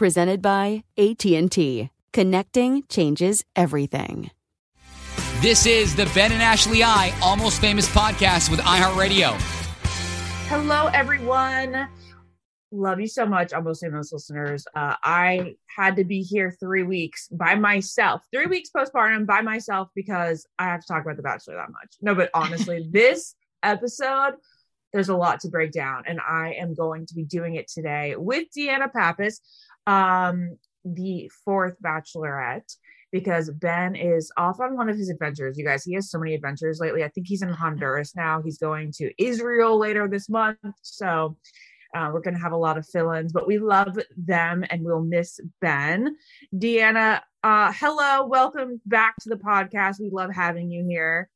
Presented by AT&T. Connecting changes everything. This is the Ben and Ashley I Almost Famous podcast with iHeartRadio. Hello, everyone. Love you so much, almost famous listeners. Uh, I had to be here three weeks by myself, three weeks postpartum by myself because I have to talk about The Bachelor that much. No, but honestly, this episode there's a lot to break down, and I am going to be doing it today with DeAnna Pappas, um, the fourth Bachelorette, because Ben is off on one of his adventures. You guys, he has so many adventures lately. I think he's in Honduras now. He's going to Israel later this month. So uh, we're going to have a lot of fill ins, but we love them and we'll miss Ben. DeAnna, uh, hello. Welcome back to the podcast. We love having you here.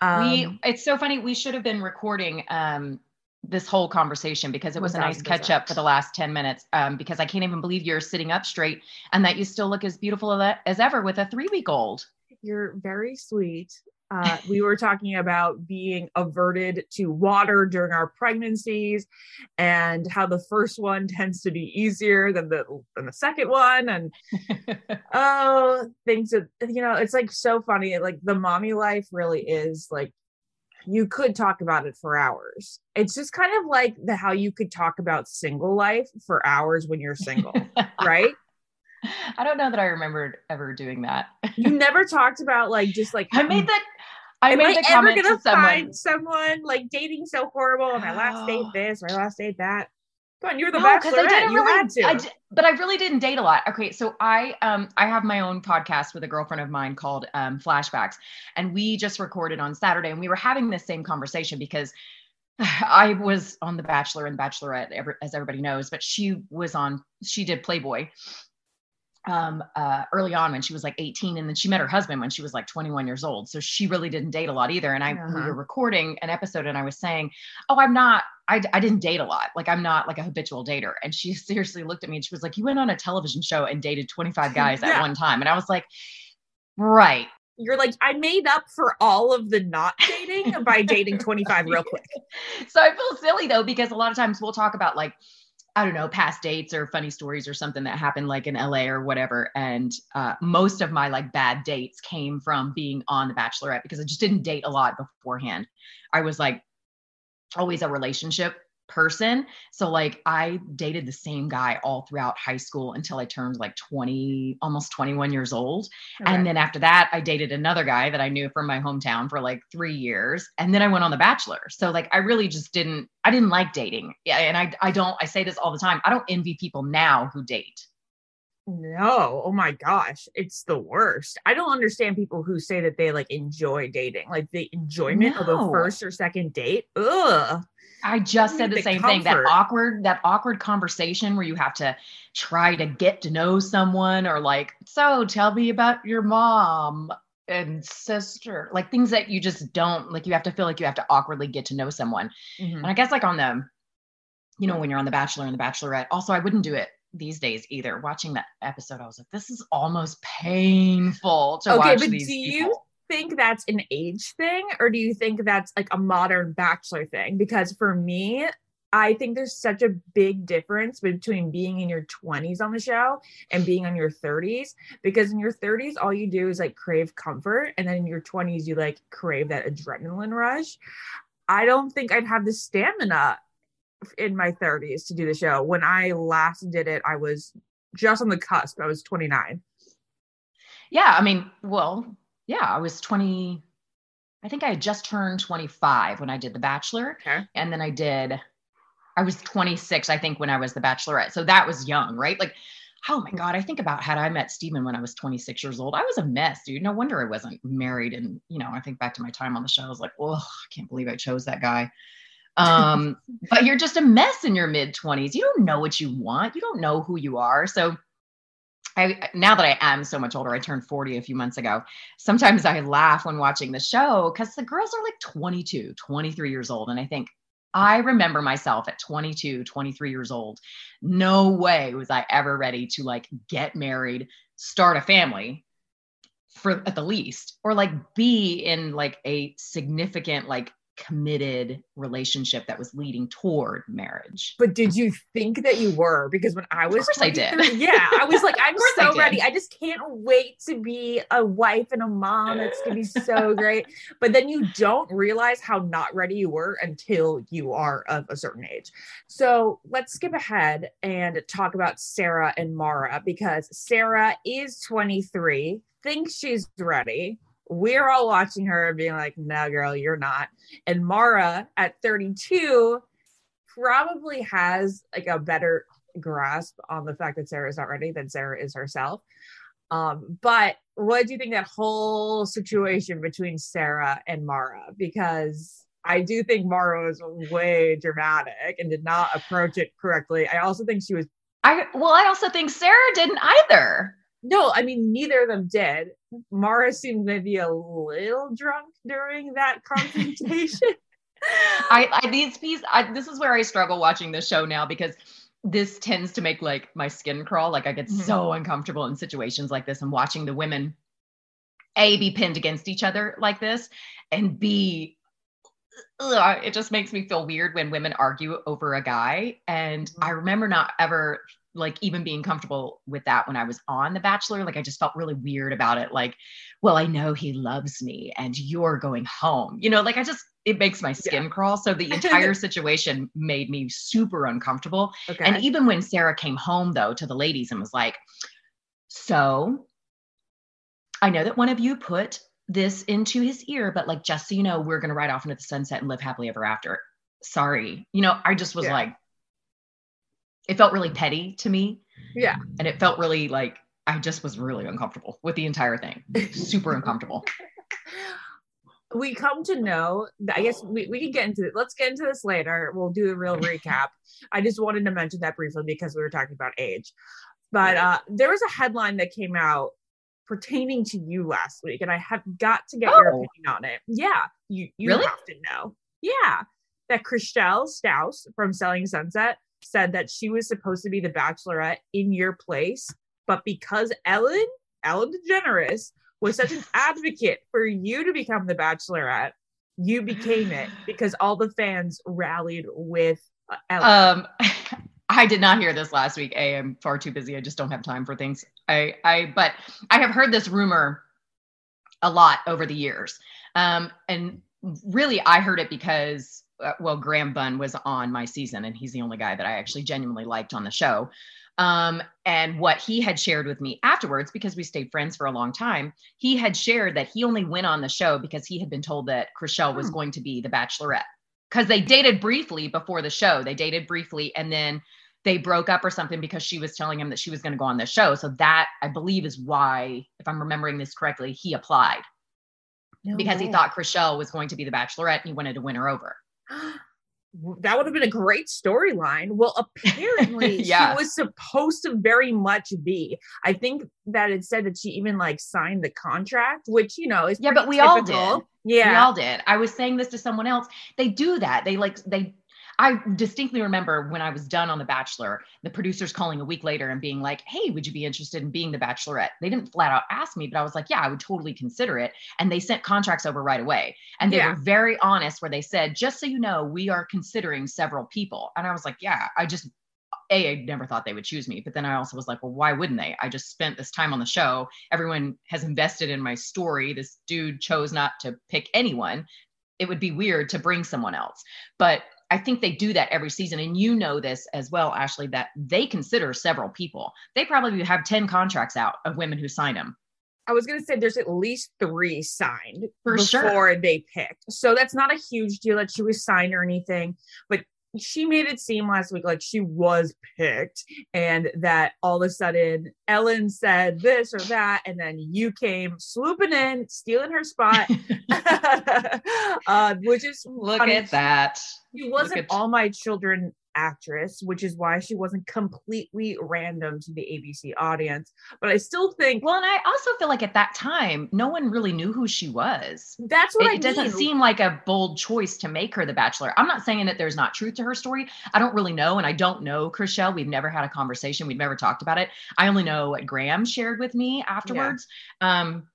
Um, we, it's so funny. We should have been recording um, this whole conversation because it was 1, a nice catch up for the last 10 minutes um, because I can't even believe you're sitting up straight and that you still look as beautiful as ever with a three week old. You're very sweet. Uh, we were talking about being averted to water during our pregnancies and how the first one tends to be easier than the than the second one and oh things that you know it's like so funny like the mommy life really is like you could talk about it for hours it's just kind of like the how you could talk about single life for hours when you're single right I don't know that I remembered ever doing that. you never talked about like just like I made that I Am made I the ever comment gonna to someone. find someone like dating so horrible? Oh, my last date this, my last date that. Come on, you're the No, 'cause I didn't You really- had to. I di- but I really didn't date a lot. Okay, so I um I have my own podcast with a girlfriend of mine called um Flashbacks, and we just recorded on Saturday, and we were having this same conversation because I was on The Bachelor and Bachelorette, as everybody knows, but she was on she did Playboy um uh early on when she was like 18 and then she met her husband when she was like 21 years old. So she really didn't date a lot either. And i we Uh-huh. were recording an episode and i was saying oh i'm not I, I didn't date a lot. Like i'm not like a habitual dater. And she seriously looked at me and she was like you went on a television show and dated 25 guys at one time. And i was like right. You're like, I made up for all of the not dating by dating 25 real quick. so I feel silly though because a lot of times we'll talk about like I don't know past dates or funny stories or something that happened like in LA or whatever. And uh, most of my like bad dates came from being on The Bachelorette because I just didn't date a lot beforehand. I was like always a relationship person. So like I dated the same guy all throughout high school until I turned like 20, almost 21 years old. And then after that, I dated another guy that I knew from my hometown for like three years. And then I went on The Bachelor. So like I really just didn't, I didn't like dating. Yeah. And I I don't, I say this all the time. I don't envy people now who date. No, oh my gosh, it's the worst. I don't understand people who say that they like enjoy dating, like the enjoyment of a first or second date. Ugh. I just said the the same thing. That awkward, that awkward conversation where you have to try to get to know someone or like, so tell me about your mom and sister, like things that you just don't like. You have to feel like you have to awkwardly get to know someone. Mhm. And I guess like on the, you know, when you're on The Bachelor and The Bachelorette, also I wouldn't do it these days either. Watching that episode, I was like, this is almost painful to Okay, watch but these do you people. Think that's an age thing or do you think that's like a modern bachelor thing? Because for me, I think there's such a big difference between being in your 20s on the show and being on your 30s. Because in your 30s, all you do is like crave comfort. And then in your 20s, you like crave that adrenaline rush. I don't think I'd have the stamina in my 30s to do the show. When I last did it, I was just on the cusp. I was 29. Yeah, I mean, well, yeah, I was 20. I think I had just turned 25 when I did The Bachelor. Okay. And then I did, I was 26, I think, when I was The Bachelorette. So that was young, right? Like, oh my God, I think about had I met Steven when I was 26 years old. I was a mess, dude. No wonder I wasn't married. And, you know, I think back to my time on the show, I was like, oh, I can't believe I chose that guy. Um, but you're just a mess in your mid 20s. You don't know what you want, you don't know who you are. So, I now that I am so much older, I turned 40 a few months ago. Sometimes I laugh when watching the show because the girls are like 22, 23 years old. And I think I remember myself at 22, 23 years old. No way was I ever ready to like get married, start a family for at the least, or like be in like a significant, like committed relationship that was leading toward marriage. But did you think that you were? Because when I was, of course I did. yeah, I was like, I'm course I so ready. I just can't wait to be a wife and a mom. It's gonna be so great. But then you don't realize how not ready you were until you are of a certain age. So let's skip ahead and talk about Sarah and Mara because Sarah is 23, thinks she's ready. We're all watching her and being like, no, girl, you're not. And Mara at 32 probably has like a better grasp on the fact that Sarah is not ready than Sarah is herself. Um, but what do you think that whole situation between Sarah and Mara? Because I do think Mara was way dramatic and did not approach it correctly. I also think she was. I well, I also think Sarah didn't either. No, I mean neither of them did. Mara seemed maybe a little drunk during that confrontation. I, I these pieces. I, this is where I struggle watching this show now because this tends to make like my skin crawl. Like I get mm-hmm. so uncomfortable in situations like this and watching the women a be pinned against each other like this and b ugh, it just makes me feel weird when women argue over a guy and mm-hmm. i remember not ever like even being comfortable with that when I was on The Bachelor. Like I just felt really weird about it. Like, well, I know he loves me and you're going home. You know, like I just it makes my skin yeah. crawl. So the entire situation made me super uncomfortable. Okay. And even when Sarah came home though to the ladies and was like, so I know that one of you put this into his ear, but like just so you know, we're gonna ride off into the sunset and live happily ever after. Sorry. You know, I just was yeah. like, it felt really petty to me. Yeah. And it felt really like I just was really uncomfortable with the entire thing. Super uncomfortable. We come to know, I guess we, we can get into it. Let's get into this later. We'll do a real recap. I just wanted to mention that briefly because we were talking about age. But uh, there was a headline that came out pertaining to you last week, and I have got to get oh. your opinion on it. Yeah, you, you really? have to know. Yeah, that Chrishell Stause from Selling Sunset said that she was supposed to be the bachelorette in your place, but because Ellen, Ellen DeGeneres, was such an advocate for you to become the bachelorette, you became it because all the fans rallied with uh, Ellen. Um, I did not hear this last week. A, I'm far too busy. I just don't have time for things. I, I, but I have heard this rumor a lot over the years. Um, and really, I heard it because well, Graham Bunn was on my season, and he's the only guy that I actually genuinely liked on the show. Um, and what he had shared with me afterwards, because we stayed friends for a long time, he had shared that he only went on the show because he had been told that Chrishell was hmm. going to be the bachelorette. Because they dated briefly before the show. They dated briefly and then they broke up or something because she was telling him that she was going to go on the show. So that I believe is why, if I'm remembering this correctly, he applied. No because way. he thought Chrishell was going to be the bachelorette and he wanted to win her over. that would have been a great storyline. Well, apparently yeah. she was supposed to very much be. I think that it said that she even like signed the contract, which you know is yeah, but we typical. all did. Yeah, we all did. I was saying this to someone else. They do that. They like they I distinctly remember when I was done on The Bachelor, the producers calling a week later and being like, Hey, would you be interested in being the Bachelorette? They didn't flat out ask me, but I was like, Yeah, I would totally consider it. And they sent contracts over right away. And they yeah. were very honest where they said, Just so you know, we are considering several people. And I was like, Yeah, I just, a, I never thought they would choose me. But then I also was like, well, why wouldn't they? I just spent this time on the show. Everyone has invested in my story. This dude chose not to pick anyone. It would be weird to bring someone else. But I think they do that every season. And you know this as well, Ashley, that they consider several people. They probably have 10 contracts out of women who sign them. I was going to say there's at least three signed For before sure. they picked. So that's not a huge deal that she was signed or anything. But she made it seem last week like she was picked and that all of a sudden Ellen said this or that and then you came swooping in stealing her spot uh, which is look funny. at that she wasn't at- all my children actress, which is why she wasn't completely random to the ABC audience. But I still think. Well, and I also feel like at that time, no one really knew who she was. That's what it, I it doesn't seem like a bold choice to make her the Bachelor. I'm not saying that there's not truth to her story. I don't really know, and I don't know Chrishell. We've never had a conversation. We've never talked about it. I only know what Graham shared with me afterwards. Yeah. Um,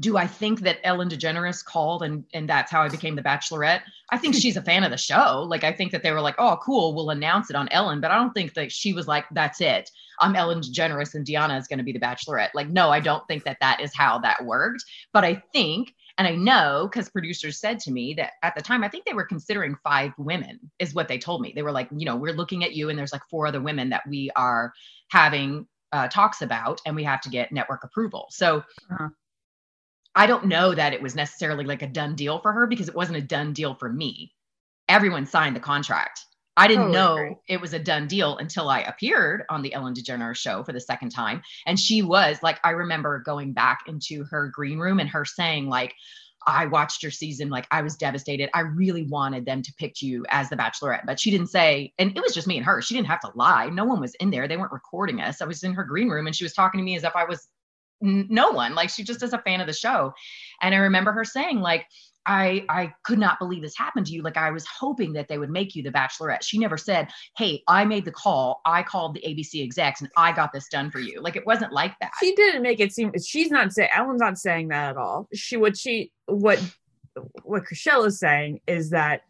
do I think that Ellen DeGeneres called and and that's how I became the Bachelorette? I think she's a fan of the show. Like I think that they were like, oh, cool, we'll announce it on Ellen. But I don't think that she was like, that's it. I'm Ellen DeGeneres and DeAnna is going to be the Bachelorette. Like, no, I don't think that that is how that worked. But I think, and I know because producers said to me that at the time, I think they were considering five women, is what they told me. They were like, you know, we're looking at you, and there's like four other women that we are having uh, talks about, and we have to get network approval. So. Uh-huh I don't know that it was necessarily like a done deal for her because it wasn't a done deal for me. Everyone signed the contract. I didn't Totally know agree. it was a done deal until I appeared on the Ellen DeGeneres show for the second time. And she was like, I remember going back into her green room and her saying, like, I watched your season, like I was devastated. I really wanted them to pick you as the bachelorette, but she didn't say, and it was just me and her. She didn't have to lie. No one was in there. They weren't recording us. I was in her green room and she was talking to me as if I was no one. Like she just is a fan of the show. And I remember her saying, like, I I could not believe this happened to you. Like I was hoping that they would make you the bachelorette. She never said, "Hey, I made the call. I called the ABC execs and I got this done for you." Like it wasn't like that. She didn't make it seem. She's not saying. Ellen's not saying that at all. She what she what what Chrishell is saying is that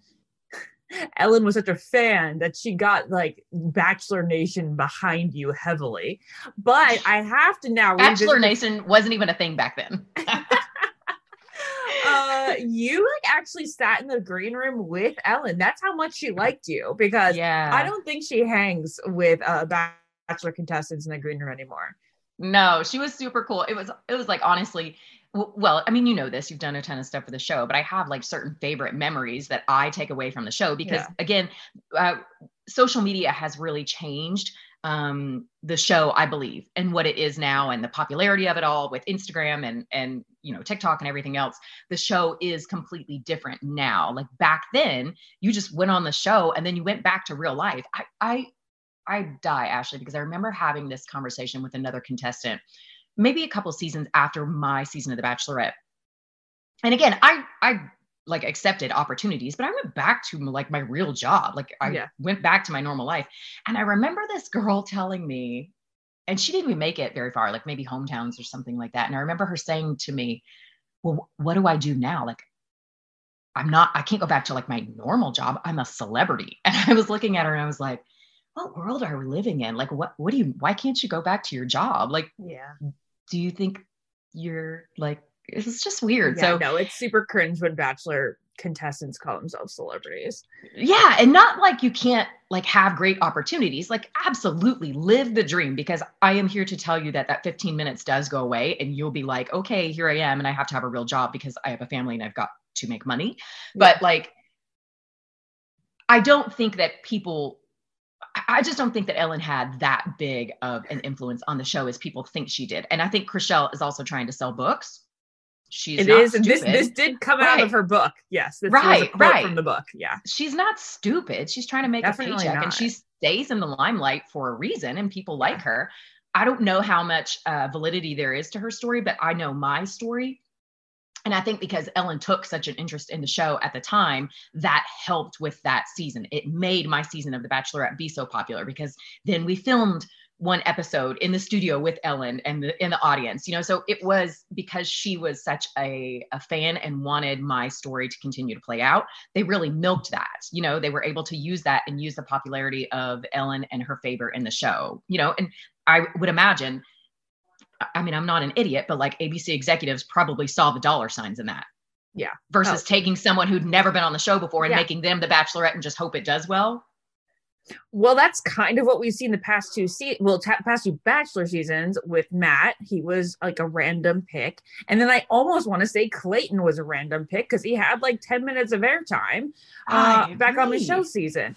Ellen was such a fan that she got like Bachelor Nation behind you heavily. But I have to now Bachelor the- Nation wasn't even a thing back then. uh you like actually sat in the green room with Ellen. That's how much she liked you because yeah. I don't think she hangs with uh bachelor contestants in the green room anymore. No, she was super cool. It was it was like honestly, well, I mean, you know this, you've done a ton of stuff for the show, but I have like certain favorite memories that I take away from the show because Yeah. again, uh, social media has really changed um the show i believe and what it is now and the popularity of it all with instagram and and you know tiktok and everything else. The show is completely different now. Like back then you just went on the show and then you went back to real life. I i i die ashley because i remember having this conversation with another contestant maybe a couple seasons after my season of the bachelorette. And again i i like accepted opportunities but i went back to like my real job. Like i Yeah. went back to my normal life. And i remember this girl telling me and she didn't even make it very far like maybe hometowns or something like that. And i remember her saying to me well what do i do now? Like i'm not i can't go back to like my normal job. I'm a celebrity. And i was looking at her and i was like what world are we living in? Like what what do you why can't you go back to your job? Like Yeah. Do you think you're like it's just weird. Yeah, so no, it's super cringe when bachelor contestants call themselves celebrities. yeah and not like you can't like have great opportunities. Like absolutely live the dream because i am here to tell you that that 15 minutes does go away and you'll be like okay here i am and i have to have a real job because i have a family and i've got to make money. But like i don't think that people I- just don't think that Ellen had that big of an influence on the show as people think she did. And I think Chrishell is also trying to sell books. She's It not is. This this did come out of her book. Yes. This was a Right, right. from the book. Yeah. she's not stupid. She's trying to make Definitely a paycheck not. and she stays in the limelight for a reason and people like her. I don't know how much uh, validity there is to her story, but I know my story. And I think because Ellen took such an interest in the show at the time, that helped with that season. It made my season of The Bachelorette be so popular because then we filmed one episode in the studio with Ellen and the in the audience, you know. So it was because she was such a, a fan and wanted my story to continue to play out. They really milked that, you know. They were able to use that and use the popularity of Ellen and her favor in the show, you know. And I would imagine, I- mean, I'm not an idiot, but like ABC executives probably saw the dollar signs in that. Yeah. Versus Oh. taking someone who'd never been on the show before and Yeah. making them the Bachelorette and just hope it does well. Well, that's kind of what we've seen the past two se- well, ta- past two Bachelor seasons with Matt. He was like a random pick, and then I almost want to say Clayton was a random pick because he had like ten minutes of airtime uh, back on the show season.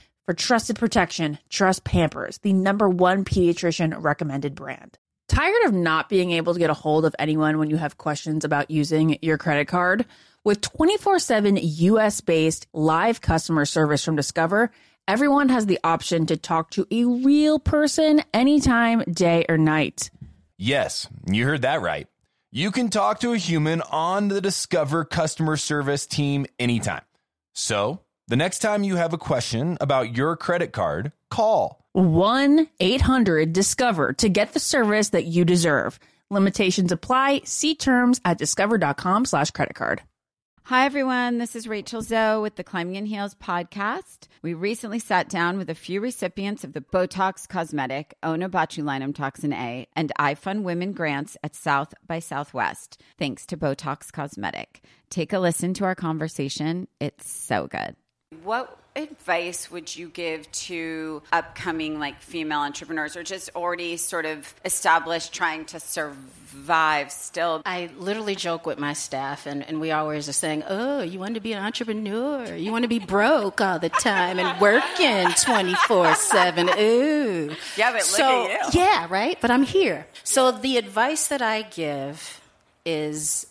For trusted protection, trust Pampers, the number one pediatrician recommended brand. Tired of not being able to get a hold of anyone when you have questions about using your credit card? With 24 7 US based live customer service from Discover, everyone has the option to talk to a real person anytime, day or night. Yes, you heard that right. You can talk to a human on the Discover customer service team anytime. So, the next time you have a question about your credit card, call 1 800 Discover to get the service that you deserve. Limitations apply. See terms at discover.com slash credit card. Hi, everyone. This is Rachel Zoe with the Climbing in Heels podcast. We recently sat down with a few recipients of the Botox Cosmetic, Onabotulinum Toxin A, and iFund Women grants at South by Southwest, thanks to Botox Cosmetic. Take a listen to our conversation. It's so good. What advice would you give to upcoming like female entrepreneurs or just already sort of established trying to survive still? I literally joke with my staff, and, and we always are saying, Oh, you want to be an entrepreneur? You want to be broke all the time and working 24 7. Ooh. Yeah, but so, at you. Yeah, right? But I'm here. So the advice that I give is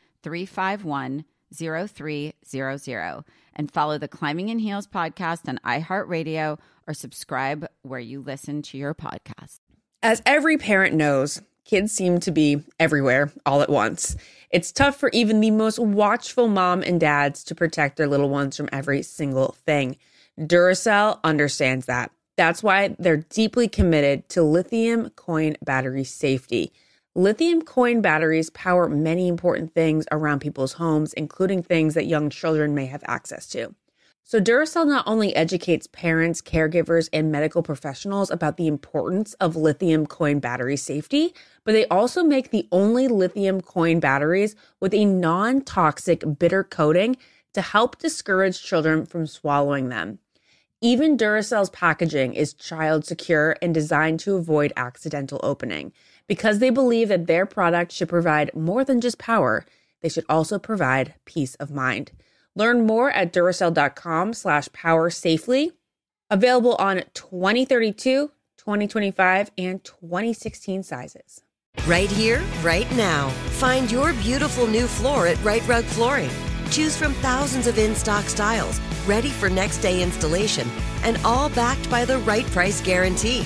351 0300 and follow the Climbing in Heels podcast on iHeartRadio or subscribe where you listen to your podcast. As every parent knows, kids seem to be everywhere all at once. It's tough for even the most watchful mom and dads to protect their little ones from every single thing. Duracell understands that. That's why they're deeply committed to lithium coin battery safety. Lithium coin batteries power many important things around people's homes, including things that young children may have access to. So, Duracell not only educates parents, caregivers, and medical professionals about the importance of lithium coin battery safety, but they also make the only lithium coin batteries with a non toxic bitter coating to help discourage children from swallowing them. Even Duracell's packaging is child secure and designed to avoid accidental opening. Because they believe that their product should provide more than just power, they should also provide peace of mind. Learn more at Duracell.com slash power safely. Available on 2032, 2025, and 2016 sizes. Right here, right now. Find your beautiful new floor at Rite Rug Flooring. Choose from thousands of in stock styles, ready for next day installation, and all backed by the right price guarantee.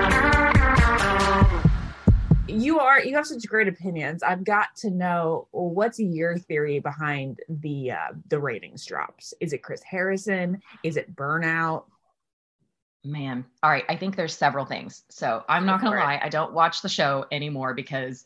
You are you have such great opinions. I've got to know what's your theory behind the uh, the ratings drops. Is it Chris Harrison? Is it burnout? Man, all right. I think there's several things. So I'm not gonna lie, I don't watch the show anymore because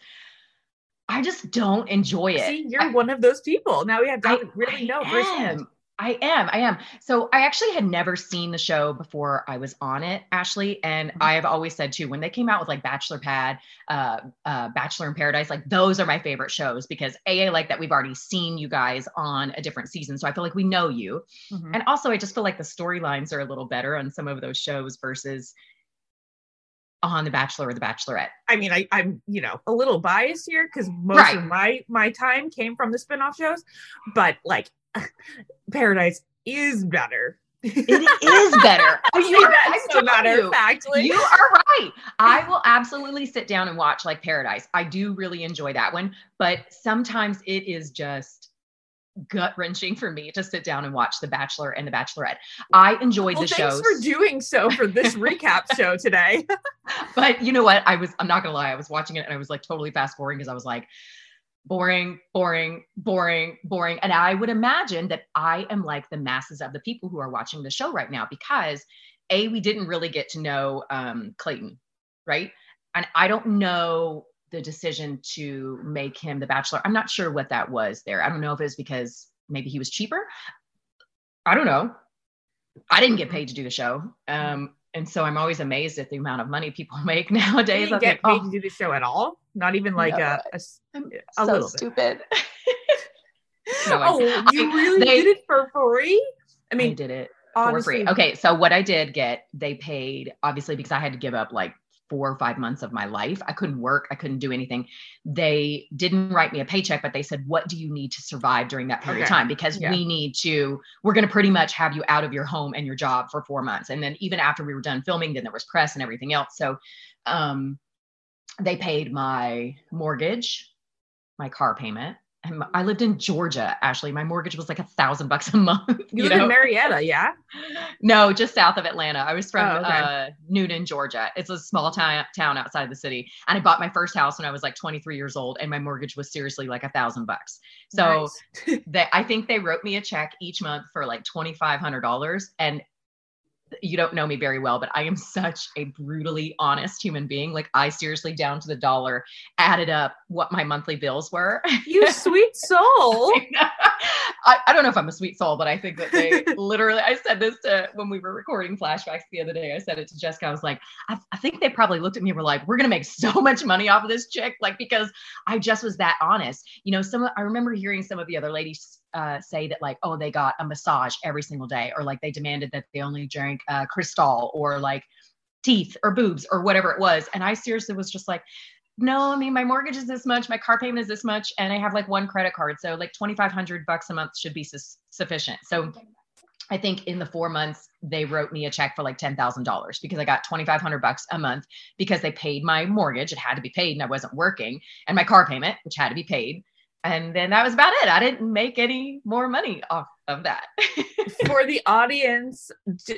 I just don't enjoy it. See, you're I, one of those people. Now we have to I, really know I. Am. I am. I am. So I actually had never seen the show before I was on it, Ashley. And Mm-hmm. I have always said too, when they came out with like Bachelor Pad, uh, uh, Bachelor in Paradise, like those are my favorite shows because A, I like that we've already seen you guys on a different season. So I feel like we know you. Mhm. And also, I just feel like the storylines are a little better on some of those shows versus on The Bachelor or The Bachelorette. I mean, I, I'm you know a little biased here because most Right. of my my time came from the spinoff shows, but like Paradise is better. It is better. You are- that so matter you. of factly. You are right. I will absolutely sit down and watch like Paradise. I do really enjoy that one, but sometimes it is just gut wrenching for me to sit down and watch The Bachelor and The Bachelorette. I enjoyed well, the thanks shows, for doing so for this recap show today. but you know what? I was, I'm not gonna lie, I was watching it and I was like totally fast forwarding because I was like, boring, boring, boring, boring. And I would imagine that I am like the masses of the people who are watching the show right now because A, we didn't really get to know um, Clayton, right? And I don't know the decision to make him the bachelor. I'm not sure what that was there. I don't know if it was because maybe he was cheaper. I don't know. I didn't get paid to do the show. Um, and so I'm always amazed at the amount of money people make nowadays. You didn't get think, paid oh, to do the show at all. Not even like No, a, a a so little stupid. No, I- oh, you really they- did it for free? I I mean, did it honestly, for free. Okay, so what I did get, they paid obviously because I had to give up like four or five months of my life. I couldn't work, I couldn't do anything. They didn't write me a paycheck, but they said, "What do you need to survive during that period of time?" Because Yeah. we need to. We're going to pretty much have you out of your home and your job for four months, and then even after we were done filming, then there was press and everything else. So, um, they paid my mortgage, my car payment. And I lived in Georgia, Ashley. My mortgage was like a thousand bucks a month. you, You, live in? Marietta, yeah? No, just south of Atlanta. I was from Oh, okay. uh, Newnan, Georgia. It's a small town town outside the city. And I bought my first house when I was like 23 years old, and my mortgage was seriously like a thousand bucks. So Nice. they, I think they wrote me a check each month for like twenty five hundred dollars. And you don't know me very well, but I am such a brutally honest human being. Like I seriously, down to the dollar, added up what my monthly bills were. you sweet soul. I, I don't know if I'm a sweet soul, but I think that they literally, I said this to when we were recording flashbacks the other day. I said it to Jessica. I was like, I, I think they probably looked at me and were like, we're going to make so much money off of this chick. Like, because I just was that honest. You know, some, I remember hearing some of the other ladies uh, say that, like, oh, they got a massage every single day, or like they demanded that they only drank uh, Cristal or like teeth or boobs or whatever it was. And I seriously was just like, no, I mean, my mortgage is this much, my car payment is this much, and I have like one credit card. So like 2,500 bucks a month should be sus- sufficient. So I think in the four months, they wrote me a check for like $10,000 because I got 2,500 bucks a month because they paid my mortgage. It had to be paid and I wasn't working and my car payment, which had to be paid. And then that was about it. I didn't make any more money off of that. For the audience,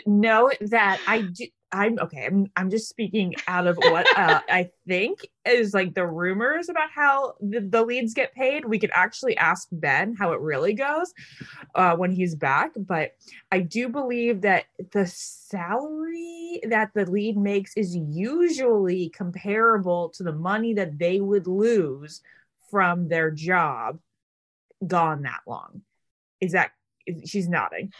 know that I do. I'm okay. I'm I'm just speaking out of what uh, I think is like the rumors about how the, the leads get paid. We could actually ask Ben how it really goes uh, when he's back. But I do believe that the salary that the lead makes is usually comparable to the money that they would lose from their job gone that long. Is that is- she's nodding?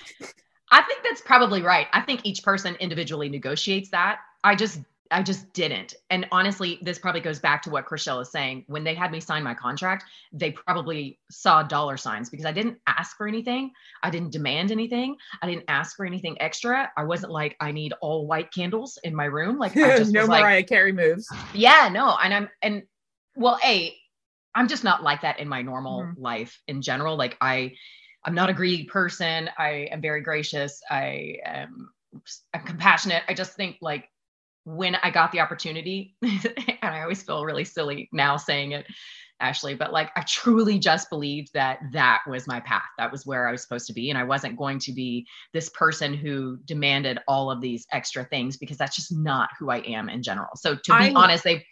I think that's probably right. I think each person individually negotiates that. I just I just didn't. And honestly, this probably goes back to what Chrishell is saying. When they had me sign my contract, they probably saw dollar signs because I didn't ask for anything. I didn't demand anything. I didn't ask for anything extra. I wasn't like I need all white candles in my room. Like I just no was like, Mariah Carey moves. yeah, no. And I'm and well, a I'm just not like that in my normal Mhm. life in general. Like I I'm not a greedy person. I am very gracious. I am I'm compassionate. I just think like when I got the opportunity, and I always feel really silly now saying it, Ashley, but like I truly just believed that that was my path. That was where I was supposed to be. And I wasn't going to be this person who demanded all of these extra things because that's just not who I am in general. So to be I'm- honest, they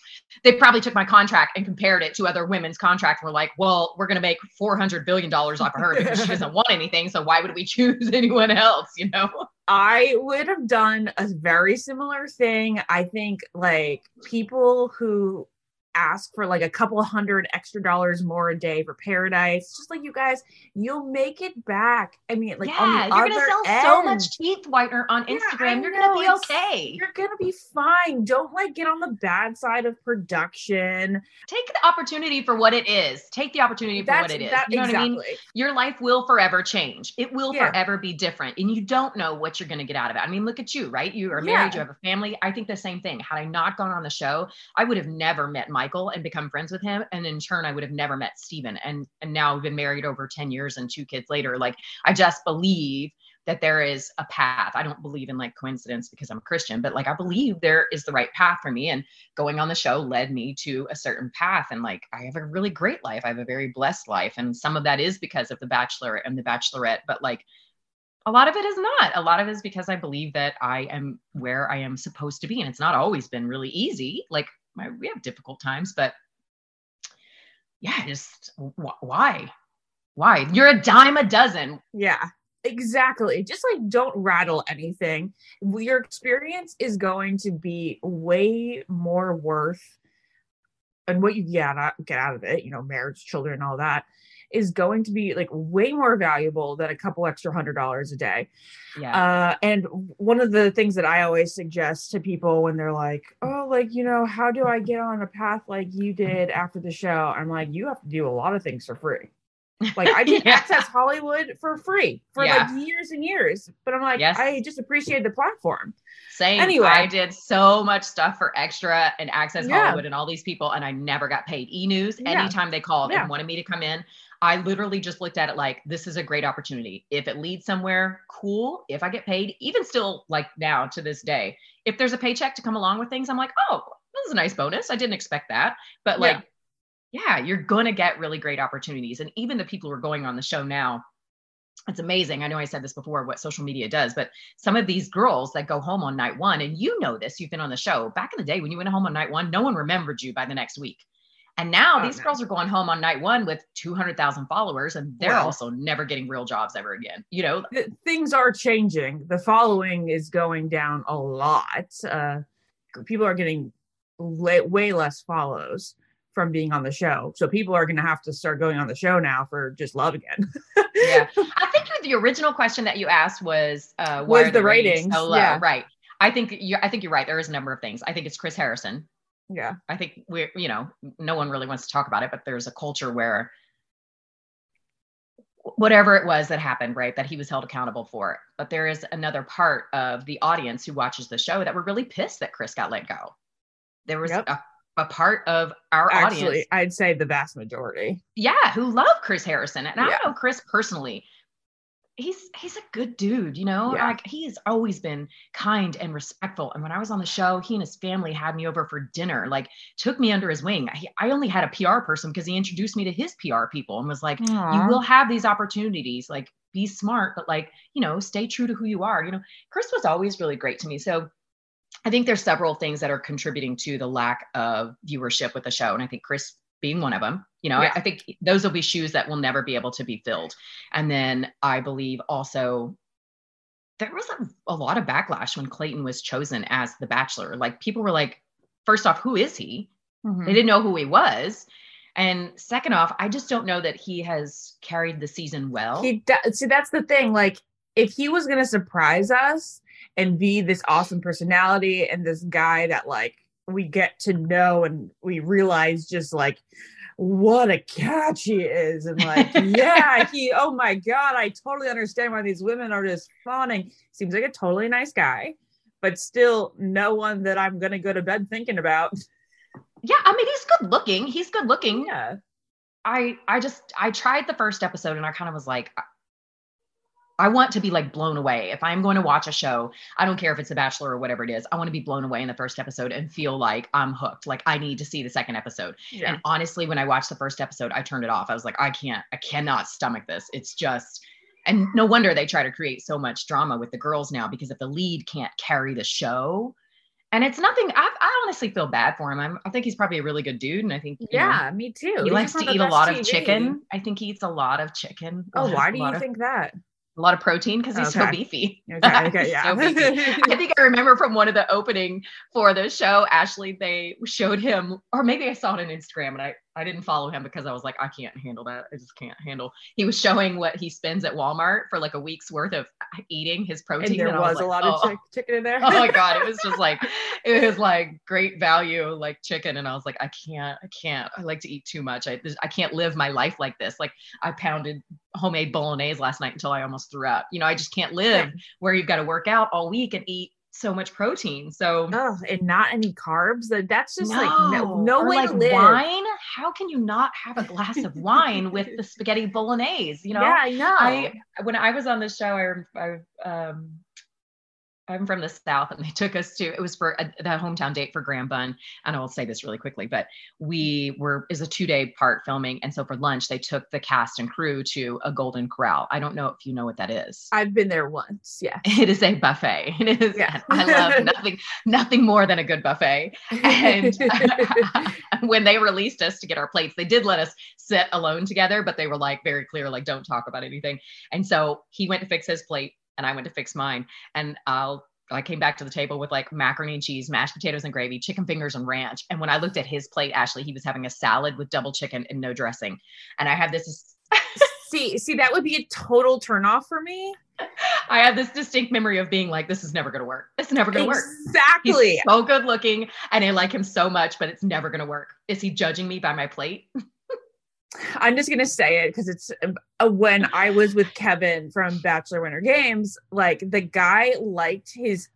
they probably took my contract and compared it to other women's contracts. We're like, well, we're going to make four hundred billion dollars off of her because she doesn't want anything. So why would we choose anyone else? You know? I would have done a very similar thing. I think like people who ask for like a couple hundred extra dollars more a day for paradise, just like you guys, you'll make it back. I mean, like on yeah, you're gonna sell end, so much teeth whitener on Yeah, I Instagram. you're know, gonna be okay. You're gonna be fine. Don't like get on the bad side of production. Take the opportunity for what it is. Take the opportunity for what it is. that you know exactly. what I mean? Your life will forever change. It will Yeah. forever be different. And you don't know what you're to get out of it. I mean, look at you, right? You are married, you have a family. I think the same thing. Had I not gone on the show, I would have never met Michael and become friends with him. And in turn, I would have never met Steven. And and now we've been married over 10 years and two kids later. Like I just believe that there is a path. I don't believe in like coincidence because I'm a Christian, but like I believe there is the right path for me. And going on the show led me to a certain path. And like I have a really great life. I have a very blessed life. And some of that is because of the Bachelor and the Bachelorette. But like a lot of it is not. A lot of it is because I believe that I am where I am supposed to be. And it's not always been really easy. Like my, we have difficult times, but yeah, just wh- why? Why? You're a dime a dozen. Yeah, exactly. Just like don't rattle anything. Your experience is going to be way more worth and what you get out, get out of it, you know, marriage, children, all that is going to be like way more valuable than a couple extra hundred dollars a day. Yeah. Uh, and one of the things that I always suggest to people when they're like, "Oh, like you know, how do I get on a path like you did after the show?" I'm like, "You have to do a lot of things for free." Like I did Yeah. access Hollywood for free for Yeah. like years and years, but I'm like, Yes. I just appreciate the platform. Same. Anyway. I did so much stuff for Extra and Access Yeah. Hollywood and all these people, and I never got paid. E News, anytime they called and wanted me to come in, I literally just looked at it like this is a great opportunity. If it leads somewhere, cool. If I get paid, even still like now to this day, if there's a paycheck to come along with things, I'm like, oh, this is a nice bonus. I didn't expect that. But like, yeah, you're gonna get really great opportunities. And even the people who are going on the show now, it's amazing. I know I said this before what social media does, but some of these girls that go home on night one, and you know this, you've been on the show. Back in the day when you went home on night one, no one remembered you by the next week. And now Oh, these no. girls are going home on night one with 200,000 followers, and they're also never getting real jobs ever again. You know, Th- things are changing. The following is going down a lot. Uh, people are getting la- way less follows from being on the show. So people are going to have to start going on the show now for just love again. yeah. I think the original question that you asked was uh, Was are the ratings ratings, so low? yeah. Right. I think you're. I think you're right. There is a number of things. I think it's Chris Harrison. Yeah. I think we're, you know, no one really wants to talk about it, but there's a culture where whatever it was that happened, right, that he was held accountable for. But there is another part of the audience who watches the show that were really pissed that Chris got let go. There was Yep. a, a part of our Actually, audience, I'd say the vast majority. yeah, who love Chris Harrison. And I Yeah. know Chris personally. He's he's a good dude, you know. Yeah. Like has always been kind and respectful. And when I was on the show, he and his family had me over for dinner. Like took me under his wing. I, I only had a PR person because he introduced me to his PR people and was like, "You will have these opportunities. Like be smart, but like you know, stay true to who you are." You know, Chris was always really great to me. So I think there's several things that are contributing to the lack of viewership with the show, and I think Chris being one of them. You know, I- Yeah. I, think those will be shoes that will never be able to be filled. And then I believe also there was a, a lot of backlash when Clayton was chosen as the Bachelor. Like people were like, first off, who is he? Mhm. They didn't know who he was. And second off, I just don't know that he has carried the season well. He see that's the thing. Like, if he was gonna surprise us and be this awesome personality and this guy that like we get to know and we realize just like what a catch he is and like yeah he oh my god i totally understand why these women are just fawning seems like a totally nice guy but still no one that i'm gonna go to bed thinking about yeah, I mean, he's good looking. He's good looking. yeah I I just I tried the first episode and I kind of was like I- want to be like blown away. If I'm going to watch a show, I don't care if it's The Bachelor or whatever it is. I want to be blown away in the first episode and feel like I'm hooked. Like I need to see the second episode. yeah And honestly, when I watched the first episode, I turned it off. I was like, I can't, I cannot stomach this. It's just, and no wonder they try to create so much drama with the girls now because if the lead can't carry the show, and it's nothing, I, I honestly feel bad for him. I'm, I think he's probably a really good dude. And I think, you know, yeah me too he He's likes to eat a lot of chicken. I think he eats a lot of chicken. oh why do you think that a lot of protein because he's so beefy. okay okay yeah so beefy. I think I remember from one of the opening for the show, Ashley, they showed him, or maybe I saw it on Instagram and I, I didn't follow him because I was like, I can't handle that. I just can't handle. He was showing what he spends at Walmart for like a week's worth of eating his protein. and there I was, a like, lot oh. of chick- chicken in there. oh my god it was just like it was like great value like chicken and i was like i can't i can't i like to eat too much i i can't live my life like this like i pounded homemade bolognese last night until i almost threw up you know i just can't live where you've got to work out all week and eat so much protein so and not any carbs. That's just like no, no Or way like to live. wine how can you not have a glass of wine with the spaghetti bolognese you know yeah, I know. I when I was on the show, I, I um, I'm from the South, and they took us to. It was for a, the hometown date for Graham Bunn, and I will say this really quickly, but we were is a two day part filming, and so for lunch they took the cast and crew to a Golden Corral. I don't know if you know what that is. I've been there once. Yeah. It is a buffet. It is. Yeah. I love nothing, nothing more than a good buffet. And when they released us to get our plates, they did let us sit alone together, but they were like very clear, like don't talk about anything. And so he went to fix his plate, and I went to fix mine. And I'll I came back to the table with like macaroni and cheese, mashed potatoes and gravy, chicken fingers and ranch. And when I looked at his plate, Ashley, he was having a salad with double chicken and no dressing. And I have this see, see, that would be a total turnoff for me. I have this distinct memory of being like, this is never going to work. It's never going to work. Exactly. He's so good looking and I like him so much, but it's never going to work. Is he judging me by my plate? I'm just gonna say it because it's uh, when I was with Kevin from Bachelor Winter Games, like the guy liked his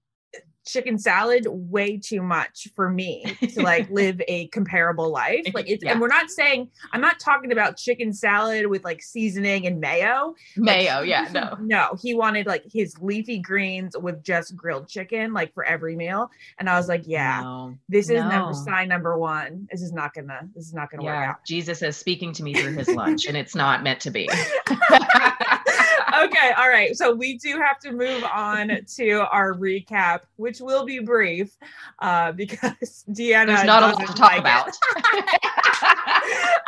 chicken salad way too much for me to like live a comparable life. Like it's Yeah. and we're not saying I'm not talking about chicken salad with like seasoning and mayo. Like, Mayo, yeah, no. No, he wanted like his leafy greens with just grilled chicken, like for every meal. And I was like, Yeah, No, this is no. number sign number one. This is not gonna this is not gonna work out. Jesus is speaking to me through his lunch, and it's not meant to be. okay, all right. So we do have to move on to our recap, which will be brief, uh, because DeAnna There's not a lot to talk like about.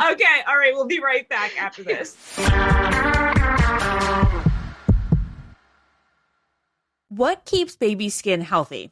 okay, all right. We'll be right back after this. What keeps baby skin healthy?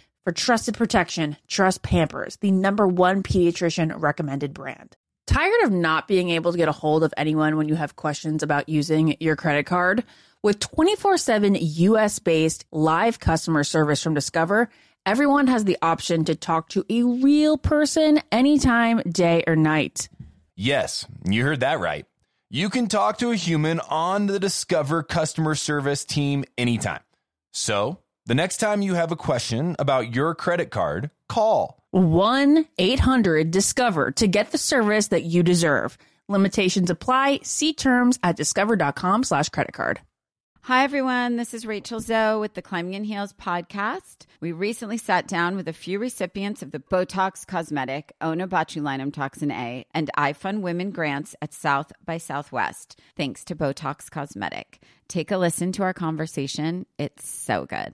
For trusted protection, trust Pampers, the number one pediatrician recommended brand. Tired of not being able to get a hold of anyone when you have questions about using your credit card? With 24 7 US based live customer service from Discover, everyone has the option to talk to a real person anytime, day or night. Yes, you heard that right. You can talk to a human on the Discover customer service team anytime. So, the next time you have a question about your credit card, call 1 800 Discover to get the service that you deserve. Limitations apply. See terms at discover.com slash credit card. Hi, everyone. This is Rachel Zoe with the Climbing in Heels podcast. We recently sat down with a few recipients of the Botox Cosmetic, Onabotulinum Toxin A, and iFund Women grants at South by Southwest, thanks to Botox Cosmetic. Take a listen to our conversation. It's so good.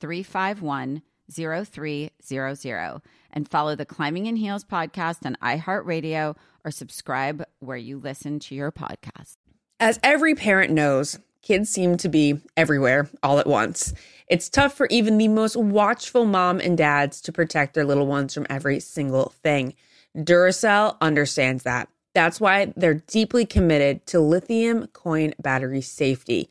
351 0300 and follow the Climbing in Heels podcast on iHeartRadio or subscribe where you listen to your podcast. As every parent knows, kids seem to be everywhere all at once. It's tough for even the most watchful mom and dads to protect their little ones from every single thing. Duracell understands that. That's why they're deeply committed to lithium coin battery safety.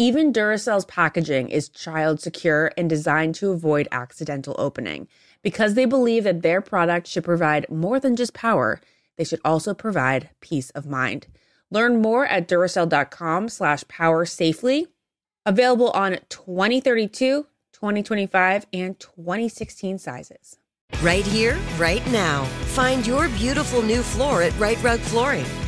Even Duracell's packaging is child secure and designed to avoid accidental opening. Because they believe that their product should provide more than just power, they should also provide peace of mind. Learn more at Duracell.com slash power safely. Available on 2032, 2025, and 2016 sizes. Right here, right now. Find your beautiful new floor at Rite Rug Flooring.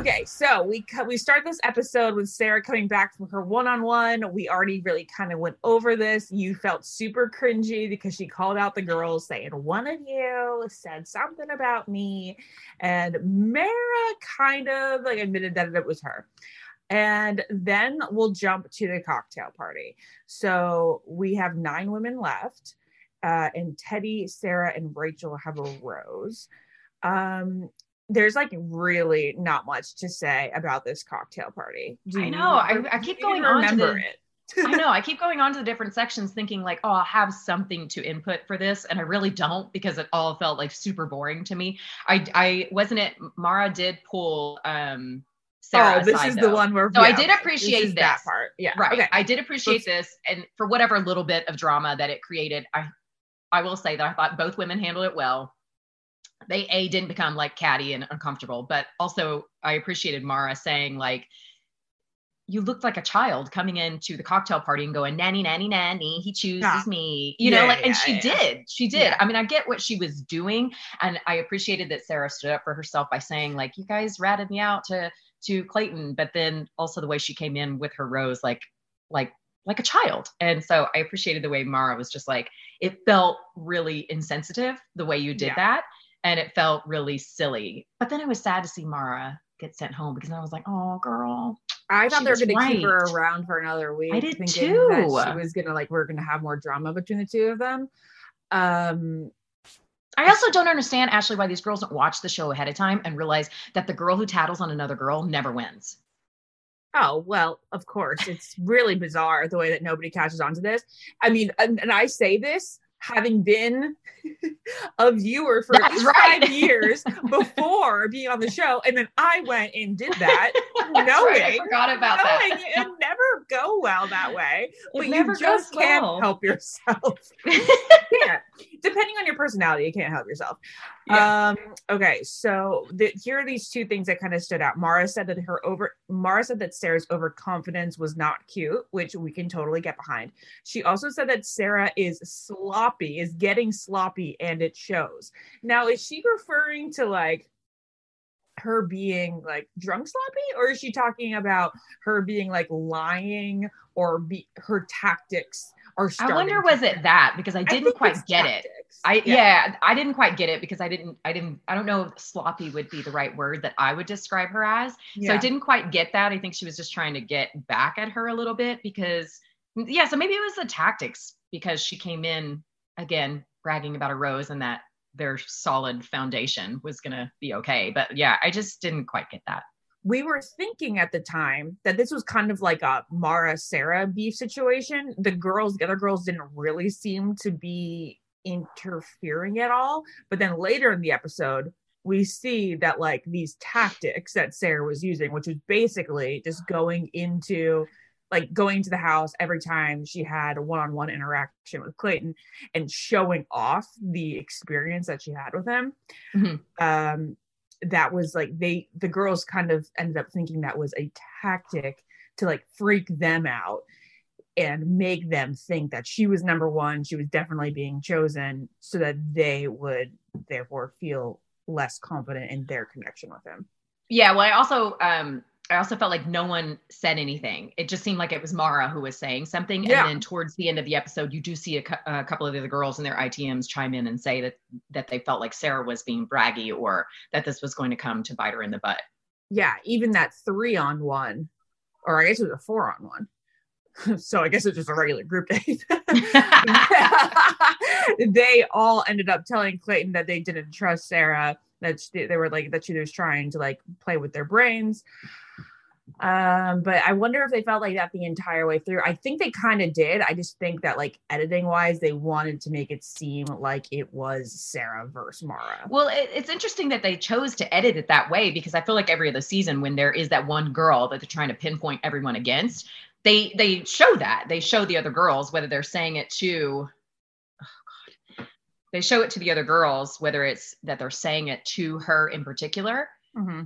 Okay, so we we start this episode with Sarah coming back from her one-on-one. We already really kind of went over this. You felt super cringy because she called out the girls saying one of you said something about me and Mara kind of like admitted that it was her. And then we'll jump to the cocktail party. So we have nine women left, uh, and Teddi, Sarah, and Rachel have a rose. Um, there's like really not much to say about this cocktail party. Do I you- know. I, I keep going on to remember the, it. I know. I keep going on to the different sections thinking like, oh, I'll have something to input for this. And I really don't because it all felt like super boring to me. I I wasn't it Mara did pull um Sarah oh, this is the one where So I did appreciate this is this. that part. Yeah. Right. Okay. I did appreciate this. And for whatever little bit of drama that it created, I I will say that I thought both women handled it well. They a didn't become like catty and uncomfortable, but also I appreciated Mara saying like you looked like a child coming into the cocktail party and going nanny nanny nanny he chooses Yeah. me you know Yeah, like and yeah, she yeah. did. She did. I mean i get what she was doing and i appreciated that sarah stood up for herself by saying like you guys ratted me out to to clayton but then also the way she came in with her rose like like like a child. And so i appreciated the way mara was just like it felt really insensitive the way you did that and it felt really silly but then it was sad to see mara get sent home because i was like oh girl I thought they were going to keep her around for another week. I did too. She was going to like we're going to have more drama between the two of them. Um, I also don't understand, Ashley, why these girls don't watch the show ahead of time and realize that the girl who tattles on another girl never wins. Oh, well, of course. It's really bizarre the way that nobody catches on to this. I mean, and, and I say this having been a viewer for at That's least right. five years before being on the show. And then I went and did that, knowing, right, I forgot about knowing that. it never go well that way. but you just can't help yourself. can't. Depending on your personality, you can't help yourself. Yeah. Um, okay, so the, here are these two things that kind of stood out. Mara said that her over Mara said that Sarah's overconfidence was not cute, which we can totally get behind. She also said that Sarah is sloppy, is getting sloppy, and it shows. Now, is she referring to like her being like drunk sloppy, or is she talking about her being like lying or be her tactics are I wonder was it that because I didn't think quite get it. I Yeah. yeah. I didn't quite get it because I didn't I didn't I don't know if sloppy would be the right word that I would describe her as. So I didn't quite get that. I think she was just trying to get back at her a little bit because yeah, so maybe it was the tactics because she came in again bragging about a rose and that their solid foundation was going to be okay. But yeah, I just didn't quite get that. We were thinking at the time that this was kind of like a Mara Sarah beef situation. The girls, the other girls didn't really seem to be interfering at all. But then later in the episode, we see that like these tactics that Sarah was using, which was basically just going into like going to the house every time she had a one-on-one interaction with Clayton and showing off the experience that she had with him. Mhm. Um that was like they the girls kind of ended up thinking that was a tactic to like freak them out and make them think that she was number one she was definitely being chosen so that they would therefore feel less confident in their connection with him. Yeah, well, I also um I also felt like no one said anything. It just seemed like it was Mara who was saying something, Yeah. and then towards the end of the episode, you do see a, a couple of the other girls and their ITMs chime in and say that that they felt like Sarah was being braggy or that this was going to come to bite her in the butt. yeah even that three on one or i guess it was a four on one so i guess it's just a regular group date they all ended up telling clayton that they didn't trust sarah that she, they were like that she was trying to like play with their brains Um, but I wonder if they felt like that the entire way through. I think they kind of did. I just think that like editing wise, they wanted to make it seem like it was Sarah versus Mara. Well, it, it's interesting that they chose to edit it that way because I feel like every other season, when there is that one girl that they're trying to pinpoint everyone against, they they show that they show the other girls whether they're saying it to. They show it to the other girls whether it's that they're saying it to her in particular, Mm-hmm.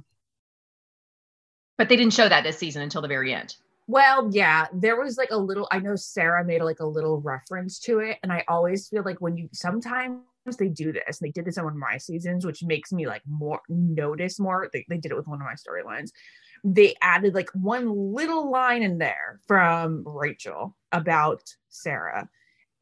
but they didn't show that this season until the very end. Well, yeah, there was like a little. I know Sarah made like a little reference to it, and I always feel like when you sometimes they do this, and they did this in one of my seasons, which makes me like more notice more. They, they did it with one of my storylines. They added like one little line in there from Rachel about Sarah.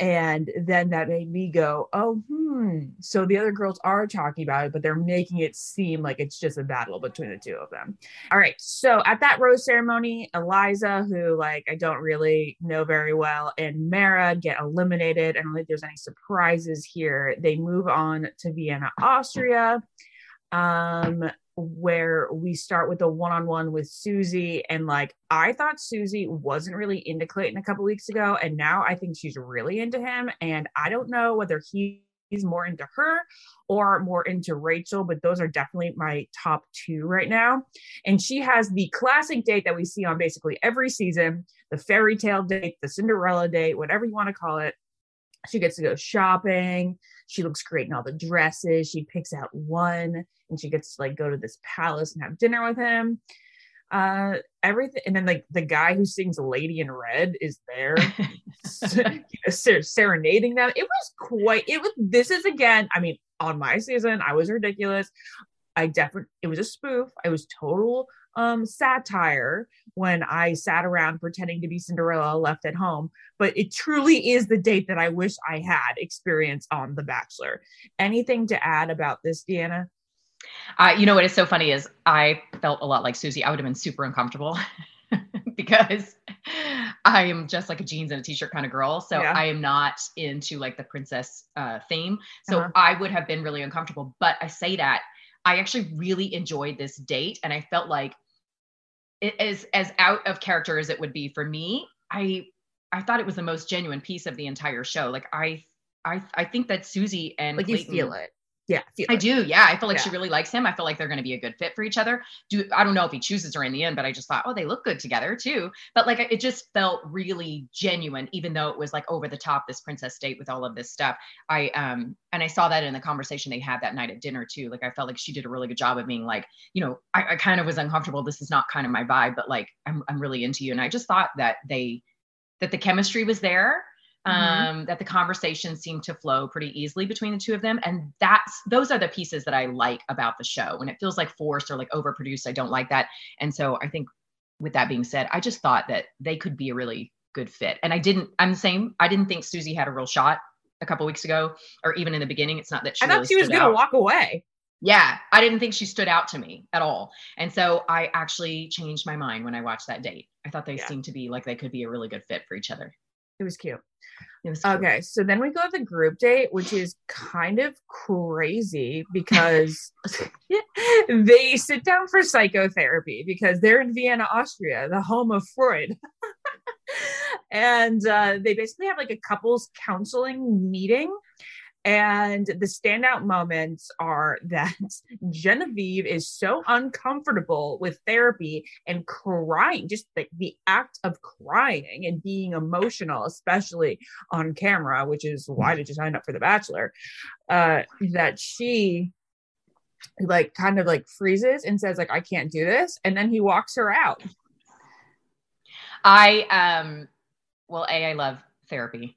And then that made me go, oh, hmm. So the other girls are talking about it, but they're making it seem like it's just a battle between the two of them. All right. So at that rose ceremony, Eliza, who like I don't really know very well, and Mara get eliminated. I don't think there's any surprises here. They move on to Vienna, Austria. Um, where we start with a one-on-one with Susie and like I thought Susie wasn't really into Clayton a couple weeks ago and now I think she's really into him and I don't know whether he he's more into her or more into Rachel, but those are definitely my top two right now. And she has the classic date that we see on basically every season the fairy tale date, the Cinderella date, whatever you want to call it. She gets to go shopping. She looks great in all the dresses. She picks out one and she gets to like go to this palace and have dinner with him. Uh, everything, and then like the guy who sings "Lady in Red" is there, ser- serenading them. It was quite. It was. This is again. I mean, on my season, I was ridiculous. I definitely. It was a spoof. It was total um satire when I sat around pretending to be Cinderella left at home. But it truly is the date that I wish I had experienced on The Bachelor. Anything to add about this, DeAnna? Uh, you know what is so funny is I felt a lot like Susie. I would have been super uncomfortable because I am just like a jeans and a t-shirt kind of girl. So Yeah. I am not into like the princess uh, theme. So Uh-huh. I would have been really uncomfortable. But I say that I actually really enjoyed this date, and I felt like as as out of character as it would be for me. I I thought it was the most genuine piece of the entire show. Like I I I think that Susie and Like you feel it. Yeah, feel I do. Yeah. I feel like she really likes him. I feel like they're going to be a good fit for each other. Do I don't know if he chooses her in the end, but I just thought, oh, they look good together too. But like it just felt really genuine, even though it was like over the top, this princess date with all of this stuff. I um and I saw that in the conversation they had that night at dinner too. Like I felt like she did a really good job of being like, you know, I, I kind of was uncomfortable. This is not kind of my vibe, but like I'm I'm really into you. And I just thought that they that the chemistry was there Mhm. um that the conversation seemed to flow pretty easily between the two of them and that's those are the pieces that i like about the show when it feels like forced or like overproduced i don't like that and so i think with that being said i just thought that they could be a really good fit and i didn't i'm the same i didn't think susie had a real shot a couple weeks ago or even in the beginning it's not that she I thought really she was gonna out. walk away. Yeah, I didn't think she stood out to me at all. And so I actually changed my mind when I watched that date. I thought they Yeah. seemed to be like they could be a really good fit for each other. It was cute. Okay, so then we go to the group date, which is kind of crazy because they sit down for psychotherapy because they're in Vienna, Austria, the home of Freud. and uh, they basically have like a couples counseling meeting. And the standout moments are that Genevieve is so uncomfortable with therapy and crying, just like the act of crying and being emotional, especially on camera, which is why did you sign up for The Bachelor? Uh, that she like kind of like freezes and says like I can't do this, and then he walks her out. I um well, A, I love therapy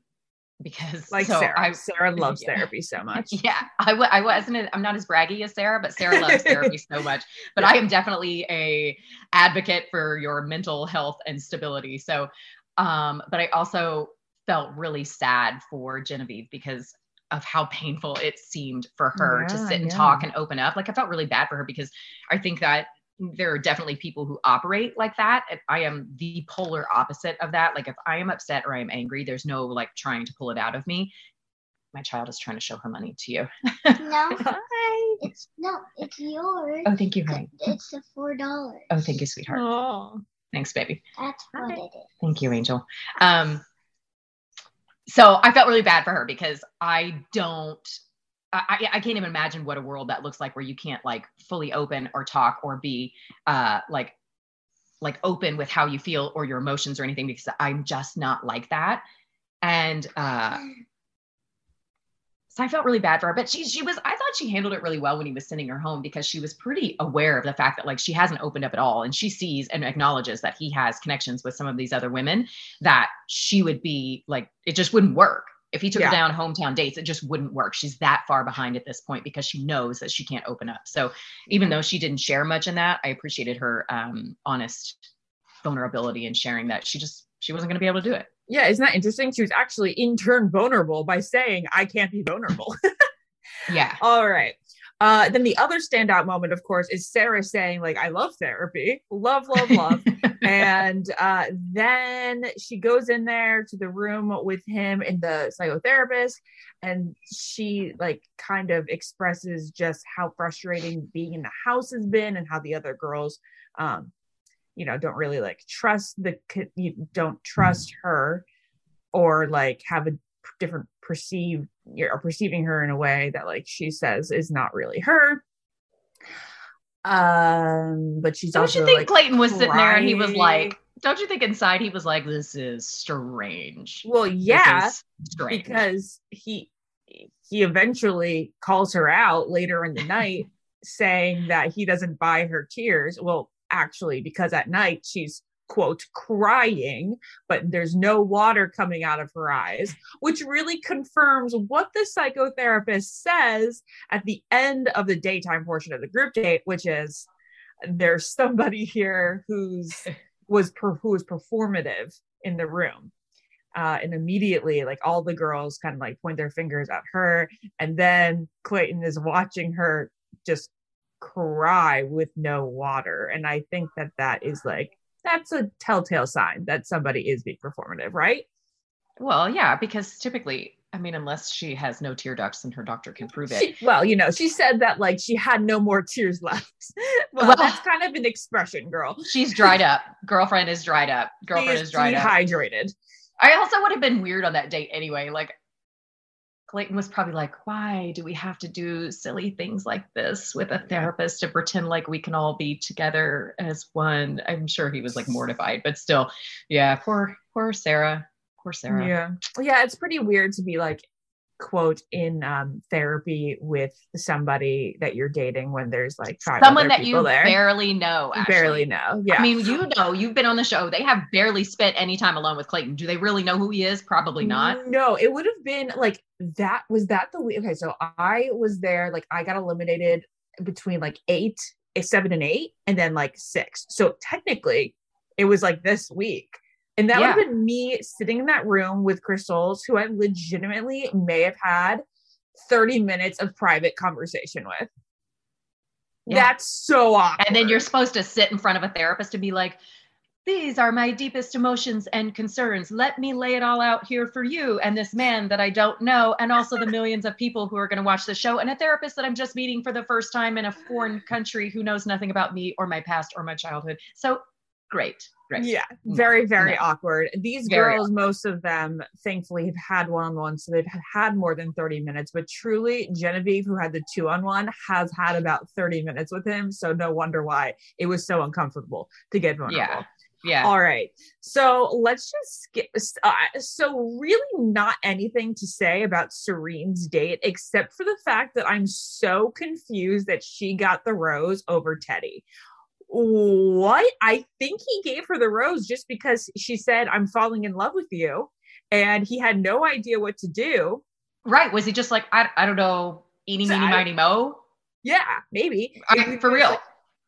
because Like so Sarah, I Sarah loves Yeah. therapy so much. Yeah, I w- I wasn't. I'm not as braggy as Sarah, but Sarah loves therapy so much. But I am definitely a advocate for your mental health and stability. So, um, but I also felt really sad for Genevieve because of how painful it seemed for her to sit and yeah. talk and open up. Like I felt really bad for her because I think that there are definitely people who operate like that. And I am the polar opposite of that. Like if I am upset or I am angry, there's no like trying to pull it out of me. My child is trying to show her money to you. No, Hi. it's no, it's yours. Oh, thank you, honey. It's the four dollars. Oh, thank you, sweetheart. Oh. Thanks, baby. That's what it is. Thank you, Angel. Um, so I felt really bad for her because I don't. I, I can't even imagine what a world that looks like where you can't like fully open or talk or be uh like like open with how you feel or your emotions or anything because I'm just not like that. And uh so I felt really bad for her, but she she was I thought she handled it really well when he was sending her home because she was pretty aware of the fact that like she hasn't opened up at all and she sees and acknowledges that he has connections with some of these other women that she would be like it just wouldn't work. If he took Yeah. her down hometown dates, it just wouldn't work. She's that far behind at this point because she knows that she can't open up. So even though she didn't share much in that, I appreciated her um honest vulnerability and sharing that she just she wasn't going to be able to do it. Yeah, isn't that interesting? She was actually in turn vulnerable by saying, I can't be vulnerable. Yeah. All right. Uh, then the other standout moment, of course, is Sarah saying, like, I love therapy. Love, love, love. and uh, then she goes in there to the room with him and the psychotherapist. And she, like, kind of expresses just how frustrating being in the house has been and how the other girls, um, you know, don't really like trust the, you don't trust her or like have a different perceived you're perceiving her in a way that like she says is not really her um but she's Don't also you think like, Clayton was sitting there and he was like, don't you think inside he was like, this is strange. well yeah strange. because he he eventually calls her out later in the night saying that he doesn't buy her tears well actually because at night she's quote crying but there's no water coming out of her eyes which really confirms what the psychotherapist says at the end of the daytime portion of the group date which is there's somebody here who's was per, who was performative in the room uh, and immediately like all the girls kind of like point their fingers at her and then clayton is watching her just cry with no water and i think that that is like that's a telltale sign that somebody is being performative right well, yeah, because typically, I mean, unless she has no tear ducts and her doctor can prove it. She- well you know she said that like she had no more tears left well, Well- that's kind of an expression girl She's dried up. Girlfriend is dried up. Girlfriend is is dried up. dehydrated I also would have been weird on that date anyway. Like Clayton was probably like, why do we have to do silly things like this with a therapist to pretend like we can all be together as one? I'm sure he was like mortified, but still, yeah, poor poor Sarah. Poor Sarah. Yeah. Yeah, it's pretty weird to be like quote in um therapy with somebody that you're dating when there's like Someone that you there. barely know. Actually. barely know. Yeah. I mean, you know, you've been on the show. They have barely spent any time alone with Clayton. Do they really know who he is? Probably not. No, it would have been like that. Was that the week? Okay, so I was there. Like I got eliminated between like eight, eh, seven, and eight, and then like six. So technically, it was like this week. And that would have been me sitting in that room with Chris Soules who I legitimately may have had 30 minutes of private conversation with. Yeah. That's so awkward. And then you're supposed to sit in front of a therapist and be like, these are my deepest emotions and concerns. Let me lay it all out here for you and this man that I don't know, and also the millions of people who are going to watch the show, and a therapist that I'm just meeting for the first time in a foreign country who knows nothing about me or my past or my childhood. So great, great. Yeah, very, very No. awkward. These Very girls, most of them, thankfully, have had one on one, so they've had more than 30 minutes. But truly, Genevieve, who had the two on one, has had about 30 minutes with him. So no wonder why it was so uncomfortable to get vulnerable. Yeah. Yeah. All right. So let's just skip. Uh, so, really, not anything to say about Serene's date, except for the fact that I'm so confused that she got the rose over Teddi. What? I think he gave her the rose just because she said, I'm falling in love with you. And he had no idea what to do. Right. Was he just like, I, I don't know, eeny, meeny, miny, mo? Yeah, maybe. I- for real.